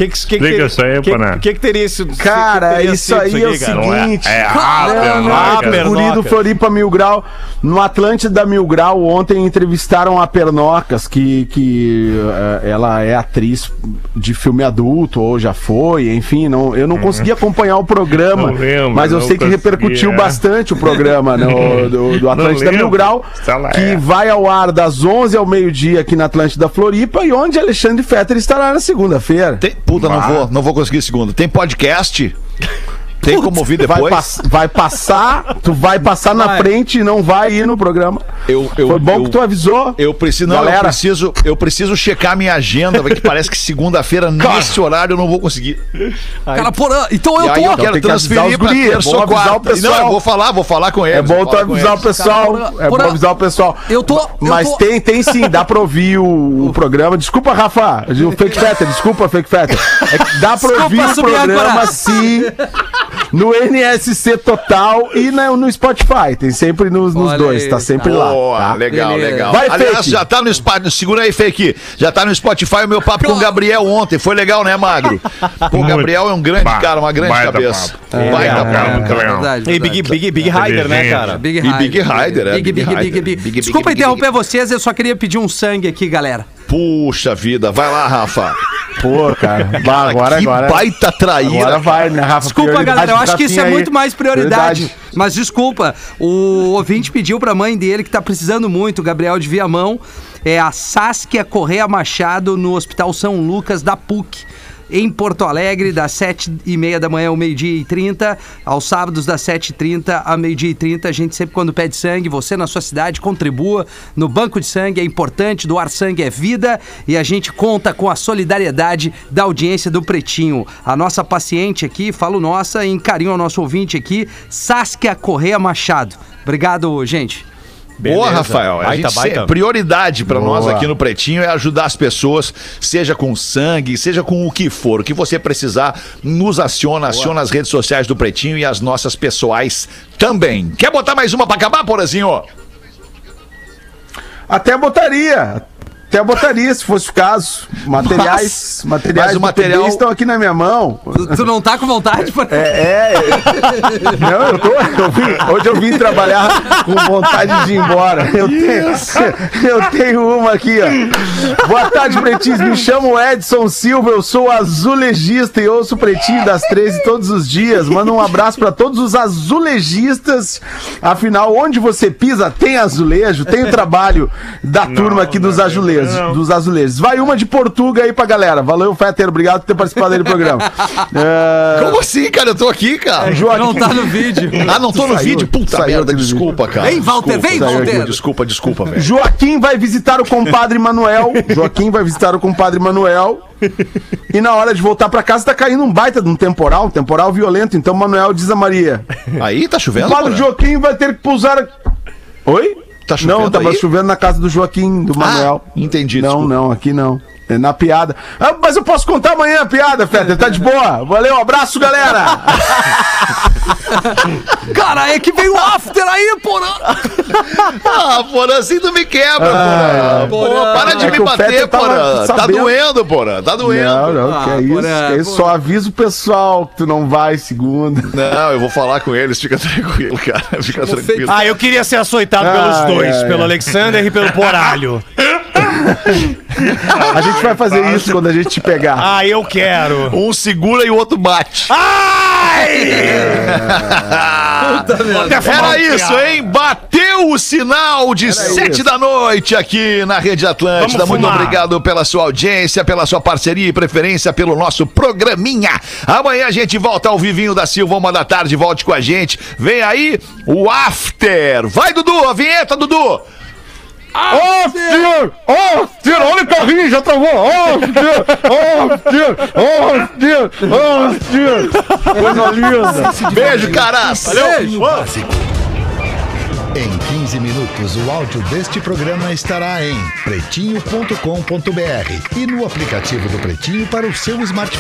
Speaker 6: Que que, que,
Speaker 8: Explica
Speaker 6: que,
Speaker 8: isso aí,
Speaker 6: que,
Speaker 8: Porã.
Speaker 6: que, que teria isso?
Speaker 7: Cara,
Speaker 6: que teria
Speaker 7: isso aí é o
Speaker 6: cara?
Speaker 7: seguinte.
Speaker 8: É
Speaker 7: é
Speaker 6: Pernoca.
Speaker 7: Guri do Floripa Mil Grau. No Atlântida Mil Grau, ontem entrevistaram a Pernocas, que, que eh, ela é atriz de filme adulto, ou já foi, enfim. Não, eu não consegui acompanhar o programa,
Speaker 8: Não lembro,
Speaker 7: mas eu
Speaker 8: não
Speaker 7: sei que
Speaker 8: consegui,
Speaker 7: repercutiu
Speaker 8: é.
Speaker 7: bastante o programa no, do, do Atlântida Mil. Grau,
Speaker 8: lá,
Speaker 7: que
Speaker 8: é.
Speaker 7: vai ao ar das 11 ao meio-dia aqui na Atlântida Floripa, e onde Alexandre Fetter estará na segunda-feira.
Speaker 4: Tem- puta, não vou, não vou conseguir segunda. Tem podcast? Tem como ouvir
Speaker 7: Vai,
Speaker 4: depois?
Speaker 7: pass- vai passar, tu vai passar na
Speaker 5: Vai.
Speaker 7: frente e não vai ir no programa.
Speaker 4: Eu, eu,
Speaker 7: Foi bom
Speaker 4: eu,
Speaker 7: que tu avisou.
Speaker 4: eu preciso, não, eu
Speaker 7: Galera.
Speaker 4: preciso, eu preciso checar minha agenda, porque parece que segunda-feira nesse horário eu não vou conseguir.
Speaker 5: Cara, porã, então eu
Speaker 4: aí eu
Speaker 5: tô.
Speaker 4: quero
Speaker 7: que
Speaker 4: transferir
Speaker 7: guri, é
Speaker 4: terça ou
Speaker 7: avisar
Speaker 4: quarta.
Speaker 7: o pessoal.
Speaker 4: Não, eu vou falar, vou falar com eles.
Speaker 7: É bom tu avisar o pessoal.
Speaker 5: Cara,
Speaker 7: É bom
Speaker 5: porra,
Speaker 7: avisar o pessoal.
Speaker 5: eu tô- eu
Speaker 7: Mas
Speaker 5: tô-
Speaker 7: tem, tem sim, dá pra ouvir o, o programa. Desculpa, Rafa. O Fake Fetter, desculpa, Fake Fetter. É que dá pra
Speaker 5: Desculpa,
Speaker 7: ouvir o programa sim. No NSC Total e na- no Spotify. Tem sempre nos, nos dois,
Speaker 5: aí.
Speaker 7: tá sempre
Speaker 4: Boa,
Speaker 7: lá. tá?
Speaker 4: legal,
Speaker 5: Beleza.
Speaker 4: legal.
Speaker 7: Vai,
Speaker 4: Aliás,
Speaker 7: Fake.
Speaker 4: já tá no Spotify. Segura aí, fake. Já tá no Spotify o meu papo com o Gabriel ontem. Foi legal, né, Magro? O Gabriel é um grande
Speaker 8: Ba-
Speaker 4: cara, uma grande
Speaker 8: baita
Speaker 4: cabeça.
Speaker 8: papo.
Speaker 4: Baita
Speaker 8: É,
Speaker 4: papo.
Speaker 8: muito legal.
Speaker 5: Verdade,
Speaker 6: E Big. Big, Big Rider, né, cara?
Speaker 5: Big
Speaker 4: E
Speaker 5: Rider.
Speaker 4: Big Rider, é,
Speaker 5: Big,
Speaker 4: Big
Speaker 5: Big, Big,
Speaker 4: Rider.
Speaker 5: Big.
Speaker 4: Big, Big,
Speaker 5: Desculpa
Speaker 4: Big,
Speaker 5: interromper vocês, eu só queria pedir um sangue aqui, galera.
Speaker 4: Puxa vida, vai lá, Rafa.
Speaker 7: Pô, cara. Bah, agora,
Speaker 4: que
Speaker 7: agora.
Speaker 4: baita traíra.
Speaker 7: Agora vai, né, Rafa?
Speaker 5: Desculpa, galera, eu acho que isso é
Speaker 7: aí.
Speaker 5: muito mais prioridade.
Speaker 7: Prioridade.
Speaker 5: Mas desculpa, o ouvinte pediu pra mãe dele que tá precisando muito, o Gabriel de Viamão, é a Saskia Correia Machado no Hospital São Lucas da PUC. Em Porto Alegre, das 7 e meia da manhã ao meio-dia e 30, aos sábados das 7 e 30 ao meio-dia e 30. A gente sempre, quando pede sangue, você na sua cidade contribua no banco de sangue. É importante, doar sangue é vida e a gente conta com a solidariedade da audiência do Pretinho. A nossa paciente aqui, falo nossa, em carinho ao nosso ouvinte aqui, Saskia Correia Machado. Obrigado, gente.
Speaker 4: Boa. Rafael. A
Speaker 6: Baita,
Speaker 4: gente
Speaker 6: baita.
Speaker 4: prioridade pra nós
Speaker 7: Boa.
Speaker 4: aqui no Pretinho é ajudar as pessoas, seja com sangue, seja com o que for. O que você precisar, nos aciona, aciona as redes sociais do Pretinho e as nossas pessoais também. Quer botar mais uma pra acabar, Porazinho?
Speaker 7: Até botaria. Até botaria, se fosse o caso. Materiais, materiais
Speaker 4: mas o material-
Speaker 7: estão aqui na minha mão.
Speaker 5: Tu, tu não tá com vontade? Por...
Speaker 7: É, é. Não, eu tô. Eu vim- hoje eu vim trabalhar com vontade de ir embora. Eu tenho, eu tenho uma aqui, ó. Boa tarde, Pretinhos. Me chamo Edson Silva, eu sou azulejista e ouço o Pretinho das 13 todos os dias. Manda um abraço pra todos os azulejistas. Afinal, onde você pisa, tem azulejo, tem o trabalho da turma aqui dos
Speaker 8: não,
Speaker 7: azulejos.
Speaker 8: não.
Speaker 7: Dos azulejos. Vai uma de Portuga aí pra galera. Valeu, Fetter. Obrigado por ter participado aí do programa. É,
Speaker 4: Como assim, cara? Eu tô aqui, cara.
Speaker 7: Joaquim-
Speaker 5: Não tá no vídeo.
Speaker 4: Ah, não tô no
Speaker 7: Saiu,
Speaker 4: vídeo? Puta
Speaker 7: saiu
Speaker 4: merda,
Speaker 7: aqui
Speaker 4: desculpa, cara.
Speaker 5: Vem, Walter,
Speaker 4: Desculpa,
Speaker 5: vem,
Speaker 4: desculpa,
Speaker 5: Walter.
Speaker 4: Desculpa, desculpa, velho.
Speaker 7: Joaquim vai visitar o compadre Manuel. Joaquim vai visitar o compadre Manuel. E na hora de voltar pra casa tá caindo um baita de um temporal, um temporal violento. Então Manuel diz a Maria:
Speaker 4: Aí, tá
Speaker 7: O
Speaker 4: chovendo,
Speaker 7: padre
Speaker 4: Porã?
Speaker 7: Joaquim vai ter que pousar. Oi?
Speaker 4: Tá chovendo
Speaker 7: Não, tava
Speaker 4: aí?
Speaker 7: chovendo na casa do Joaquim, do Manuel.
Speaker 4: entendi,
Speaker 7: Não,
Speaker 4: desculpa.
Speaker 7: não, aqui não. É na piada. Ah, mas eu posso contar amanhã a piada, Fetter. Tá de boa. Valeu, abraço, galera.
Speaker 5: Cara, é que veio o after aí, porra!
Speaker 4: Ah, Porã, assim tu me quebra, Porã. Pô,
Speaker 5: Porã.
Speaker 4: para de
Speaker 7: É
Speaker 4: me bater, Porã. Tá doendo, Porã. Tá doendo.
Speaker 7: Não, não,
Speaker 5: Ah,
Speaker 7: que é isso.
Speaker 5: porra,
Speaker 7: que é isso.
Speaker 5: porra.
Speaker 7: Só avisa o pessoal que tu não vai segunda.
Speaker 4: Não, eu vou falar com eles, fica tranquilo, cara. Fica tranquilo.
Speaker 6: Ah, eu queria ser açoitado pelos
Speaker 7: Ai,
Speaker 6: dois,
Speaker 7: ai,
Speaker 6: pelo. Alexander e pelo Poralho.
Speaker 7: A gente vai fazer isso quando a gente te pegar.
Speaker 6: Ah, eu quero.
Speaker 4: Um segura e o outro bate.
Speaker 6: Ai! Fumar
Speaker 4: Era isso, hein? Bateu o sinal de sete da noite aqui na Rede Atlântida.
Speaker 6: Vamos
Speaker 4: Muito
Speaker 6: fumar.
Speaker 4: obrigado pela sua audiência, pela sua parceria e preferência pelo nosso programinha. Amanhã a gente volta ao Vivinho da Silva, uma da tarde. Volte com a gente. Vem aí o After. Vai, Dudu, a vinheta, Dudu.
Speaker 2: After! After! Olha o carrinho, já travou! After! After! After! After! Coisa linda!
Speaker 4: Beijo, caras. Valeu.
Speaker 3: Básico. Em 15 minutos, o áudio deste programa estará em pretinho.com.br e no aplicativo do Pretinho para o seu smartphone.